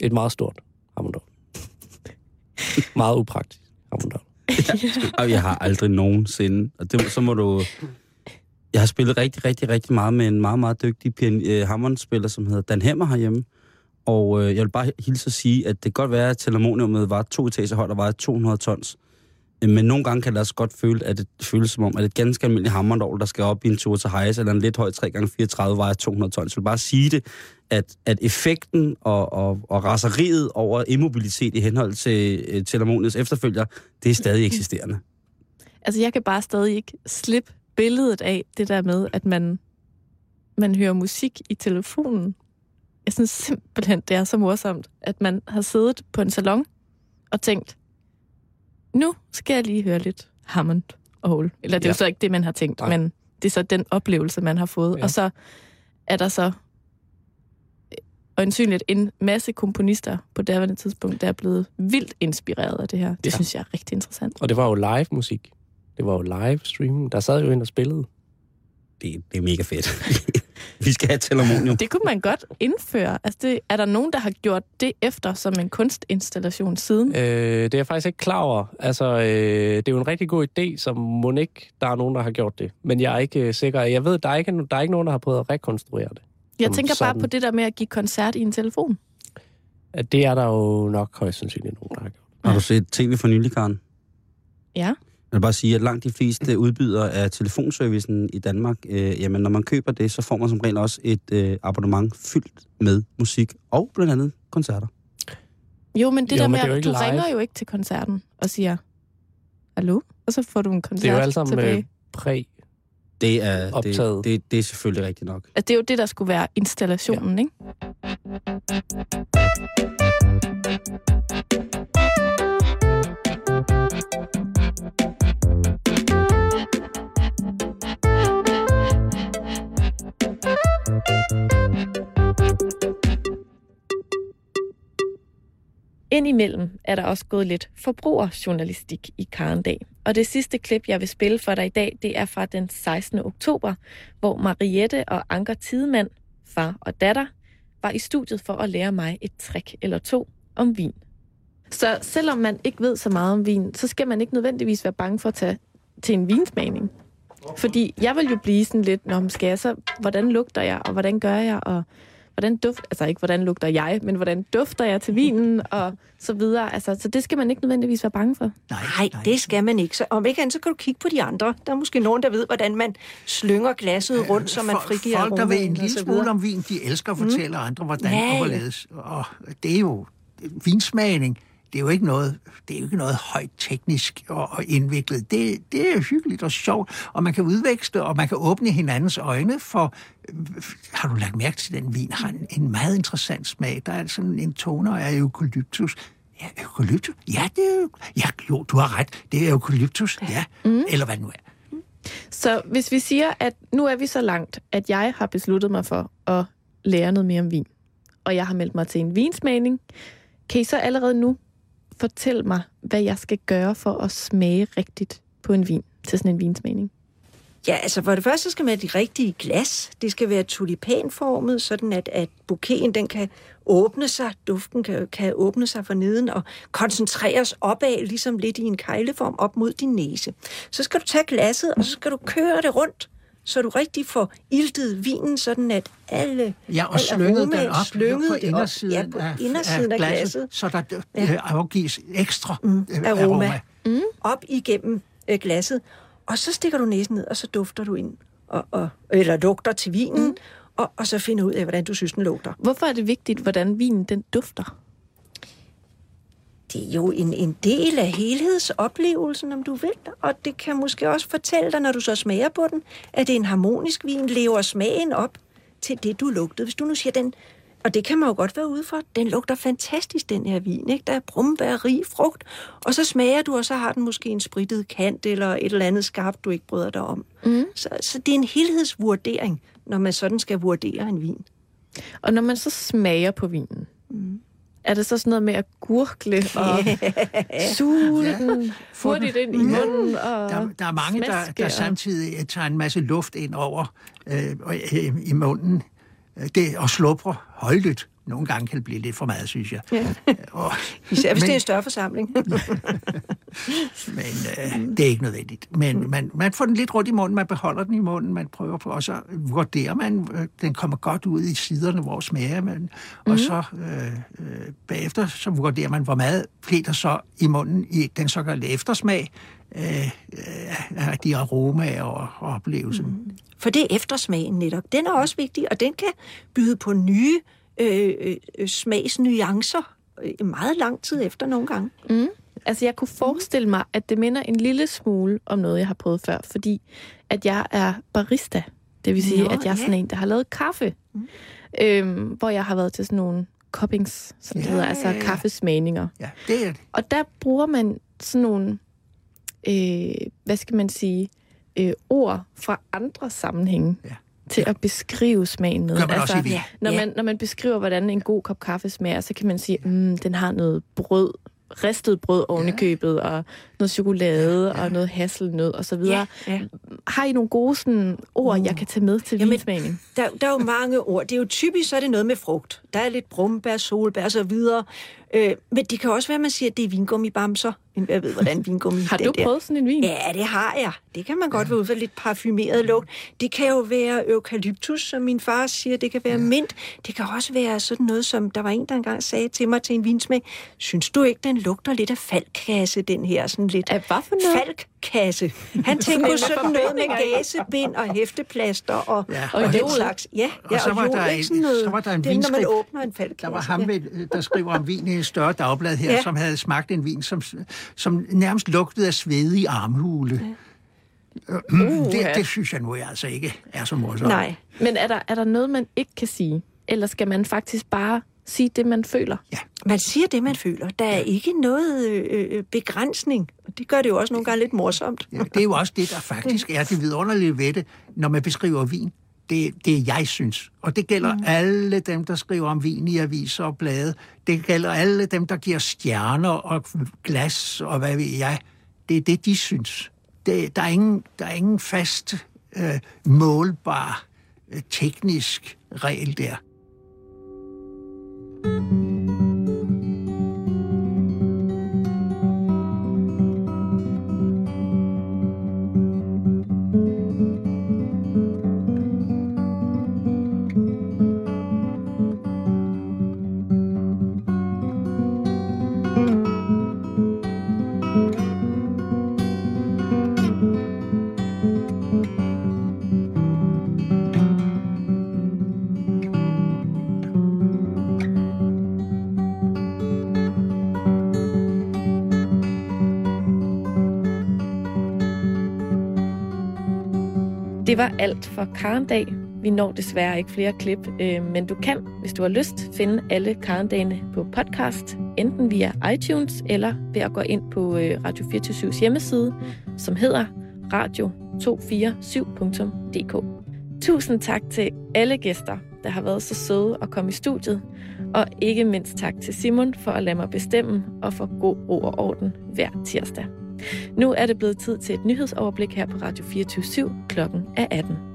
Et meget stort hammondol. meget upraktisk hammondol. Ja. jeg har aldrig nogensinde, og det, så må du... Jeg har spillet rigtig, rigtig, rigtig meget med en meget, meget dygtig pian, øh, hammond som hedder Dan Hemmer herhjemme. Og øh, jeg vil bare hilse at sige, at det kan godt være, at telharmoniummet var to etager højt og vejede 200 tons. Øh, men nogle gange kan det også godt føle, at det føles som om, at et ganske almindeligt hammondorgel, der skal op i en tur til Hayes, eller en lidt høj 3x34, vejer 200 tons. Jeg vil bare sige det, at, at effekten og, og, og raseriet over immobilitet i henhold til øh, efterfølger, det er stadig eksisterende. Altså, jeg kan bare stadig ikke slippe billedet af det der med, at man, man hører musik i telefonen. Jeg synes simpelthen, det er så morsomt, at man har siddet på en salon og tænkt, nu skal jeg lige høre lidt Hammond og Eller det er Ja. jo så ikke det, man har tænkt, Nej. men det er så den oplevelse, man har fået. Ja. Og så er der så øjensynligt en masse komponister på daværende tidspunkt, der er blevet vildt inspireret af det her. Det Ja. synes jeg er rigtig interessant. Og det var jo live musik. Det var jo live streaming. Der sad jo en og spillede. Det, det er mega fedt. Vi skal have telharmonium. Det kunne man godt indføre. Altså, det, er der nogen, der har gjort det efter som en kunstinstallation siden? Øh, det er jeg faktisk ikke klar over. Altså, øh, det er jo en rigtig god idé, som må ikke, der er nogen, der har gjort det. Men jeg er ikke øh, sikker. Jeg ved, der er ikke, der er ikke nogen, der har prøvet at rekonstruere det. Jeg tænker bare sådan. på det der med at give koncert i en telefon. At det er der jo nok højst sandsynligt nogen, der har gjort. Har du set tv for nylig, Karen? Ja. Jeg vil bare sige, at langt de fleste udbydere af telefonservicen i Danmark, øh, jamen når man køber det, så får man som regel også et øh, abonnement fyldt med musik og blandt andet koncerter. Jo, men det Jo, der men med, det er jo at ikke du live. ringer jo ikke til koncerten og siger, hallo? Og så får du en koncert Det er jo alt sammen tilbage. præ. Det er, det, Optaget. det, det er selvfølgelig rigtigt nok. Altså, det er jo det, der skulle være installationen, ja. ikke? Indimellem er der også gået lidt forbrugerjournalistik i Karendag. Og det sidste klip, jeg vil spille for dig i dag, det er fra den 16. oktober, hvor Mariette og Anker Tidemand, far og datter, var i studiet for at lære mig et trick eller to om vin. Så selvom man ikke ved så meget om vin, så skal man ikke nødvendigvis være bange for at tage til en vinsmagning. Fordi jeg vil jo blive sådan lidt, når skal jeg så, hvordan lugter jeg, og hvordan gør jeg, og hvordan duft, altså ikke hvordan lugter jeg, men hvordan dufter jeg til vinen, og så videre. Altså, så det skal man ikke nødvendigvis være bange for. Nej, det skal man ikke. Så om ikke andet, så kan du kigge på de andre. Der er måske nogen, der ved, hvordan man slynger glasset rundt, så man Folk- frigiver Folk, der ved en lille smule om vin, de elsker at fortælle mm. andre, hvordan ja. og hvorledes. Og det er jo vinsmagning det er jo ikke noget, det er jo ikke noget højt teknisk og, og indviklet. Det, det er hyggeligt og sjovt, og man kan udveksle, og man kan åbne hinandens øjne for... Har du lagt mærke til, den vin har en, en meget interessant smag. Der er sådan en toner af eukalyptus. Ja, eukalyptus? Ja, det er jo, ja, jo, du har ret. Det er eukalyptus, ja. Mm. Eller hvad det nu er. Så hvis vi siger, at nu er vi så langt, at jeg har besluttet mig for at lære noget mere om vin, og jeg har meldt mig til en vinsmagning, kan I så allerede nu fortæl mig, hvad jeg skal gøre for at smage rigtigt på en vin til sådan en vinsmagning? Ja, altså for det første skal man have de rigtige glas. Det skal være tulipanformet, sådan at, at bouqueten den kan åbne sig, duften kan, kan åbne sig for neden og koncentreres opad, ligesom lidt i en kejleform op mod din næse. Så skal du tage glasset, og så skal du køre det rundt, så du rigtig får iltet vinen, sådan at alle Ja, og slynget den op slynget på det op. indersiden, ja, på af, indersiden af, glasset, så der Ja. ja. afgives ekstra mm, aroma, aroma. Mm. op igennem øh, glasset. Og så stikker du næsen ned, og så dufter du ind, og, og, eller lugter til vinen, mm. og, og så finder ud af, hvordan du synes, den lugter. Hvorfor er det vigtigt, hvordan vinen den dufter? Det er jo en, en del af helhedsoplevelsen, om du vil. Og det kan måske også fortælle dig, når du så smager på den, at det er en harmonisk vin, lever smagen op til det, du lugtede. Hvis du nu siger, den og det kan man jo godt være ude for. Den lugter fantastisk, den her vin. Ikke? Der er brumbær, rig frugt. Og så smager du, og så har den måske en spritet kant eller et eller andet skarpt, du ikke bryder dig om. Mm. Så, så det er en helhedsvurdering, når man sådan skal vurdere en vin. Og når man så smager på vinen, mm. Er det så sådan noget med at gurgle og suge Ja. den hurtigt ind i munden? Og Der, der er mange, der, der samtidig tager en masse luft ind over øh, og, øh, i munden øh, det, og sluprer højlydt. Nogle gange kan det blive lidt for meget, synes jeg. Ja. Og, Især hvis men- det er en større forsamling. Men øh, det er ikke nødvendigt. Men man, man får den lidt rundt i munden, man beholder den i munden, man prøver på, og så vurderer man, øh, den kommer godt ud i siderne, hvor smager man. Mm. Og så øh, øh, bagefter, så vurderer man, hvor meget der så i munden i den såkaldte eftersmag øh, øh, af de aromaer og, og oplevelsen. Mm. For det er eftersmagen netop. Den er også vigtig, og den kan byde på nye øh, øh, smagsnuancer øh, meget lang tid efter nogle gange. Mm. Altså, jeg kunne forestille mig, at det minder en lille smule om noget, jeg har prøvet før, fordi at jeg er barista. Det vil sige, Nå, at jeg er sådan ja. en, der har lavet kaffe. Mm. Øhm, hvor jeg har været til sådan nogle cuppings, som det Ja, hedder, altså ja. kaffesmagninger. Ja, det er det. Og der bruger man sådan nogle, øh, hvad skal man sige, øh, ord fra andre sammenhænge Ja. Til at beskrive smagen med. Altså, Gør man også i når, man, når man beskriver, hvordan en god kop kaffe smager, så kan man sige, mm, den har noget brød, ristet brød oven i købet, og noget chokolade, og noget hasselnød, og så videre. ja. Har I nogle gode sådan, ord, jeg kan tage med til Jamen, vinsmagning? Der, der er jo mange ord. Det er jo typisk, så er det noget med frugt. Der er lidt brumbær, solbær og så videre. Øh, men det kan også være, at man siger, at det er vingummibamser. Jeg ved, hvordan vingummi Har du der. prøvet sådan en vin? Ja, det har jeg. Det kan man godt være ud for lidt parfumeret lugt. Det kan jo være eukalyptus, som min far siger. Det kan være mint. Det kan også være sådan noget, som der var en, der engang sagde til mig til en vinsmag. Synes du ikke, den lugter lidt af falkkasse, den her? Sådan lidt Af hvad for noget? falkkasse. Han tænkte på sådan noget med gasebind og hæfteplaster og, Ja, og, og den slags. Ja, Og ja, så var jod, der ikke en- sådan noget, så var der en det er, når man åbner en falkkasse. Der var ham, ja. med, der skriver om vin i et større dagblad her, Ja. som havde smagt en vin, som, som nærmest lugtede af svedig armhule. Ja. Uh, det, ja. det synes jeg nu altså ikke er så morsomt. Nej. Men er der, er der noget, man ikke kan sige? Eller skal man faktisk bare sige det, man føler? Man siger det, man føler. Der er ikke noget øh, øh, begrænsning. Og det gør det jo også nogle gange lidt morsomt. Ja, det er jo også det, der faktisk er det vidunderlige ved det, når man beskriver vin. Det, det jeg synes. Og det gælder mm. alle dem, der skriver om vin i aviser og blade. Det gælder alle dem, der giver stjerner og glas og hvad ved jeg. Det er det, de synes. Det, der, er ingen, der er ingen fast, øh, målbar, øh, teknisk regel der. Thank you. Det var alt for Karendag. Vi når desværre ikke flere klip, øh, men du kan, hvis du har lyst, finde alle Karendagene på podcast, enten via iTunes eller ved at gå ind på øh, Radio 24 hjemmeside, som hedder radio247.dk. Tusind tak til alle gæster, der har været så søde at komme i studiet, og ikke mindst tak til Simon for at lade mig bestemme og for god ro og orden hver tirsdag. Nu er det blevet tid til et nyhedsoverblik her på Radio 24 Klokken er 18.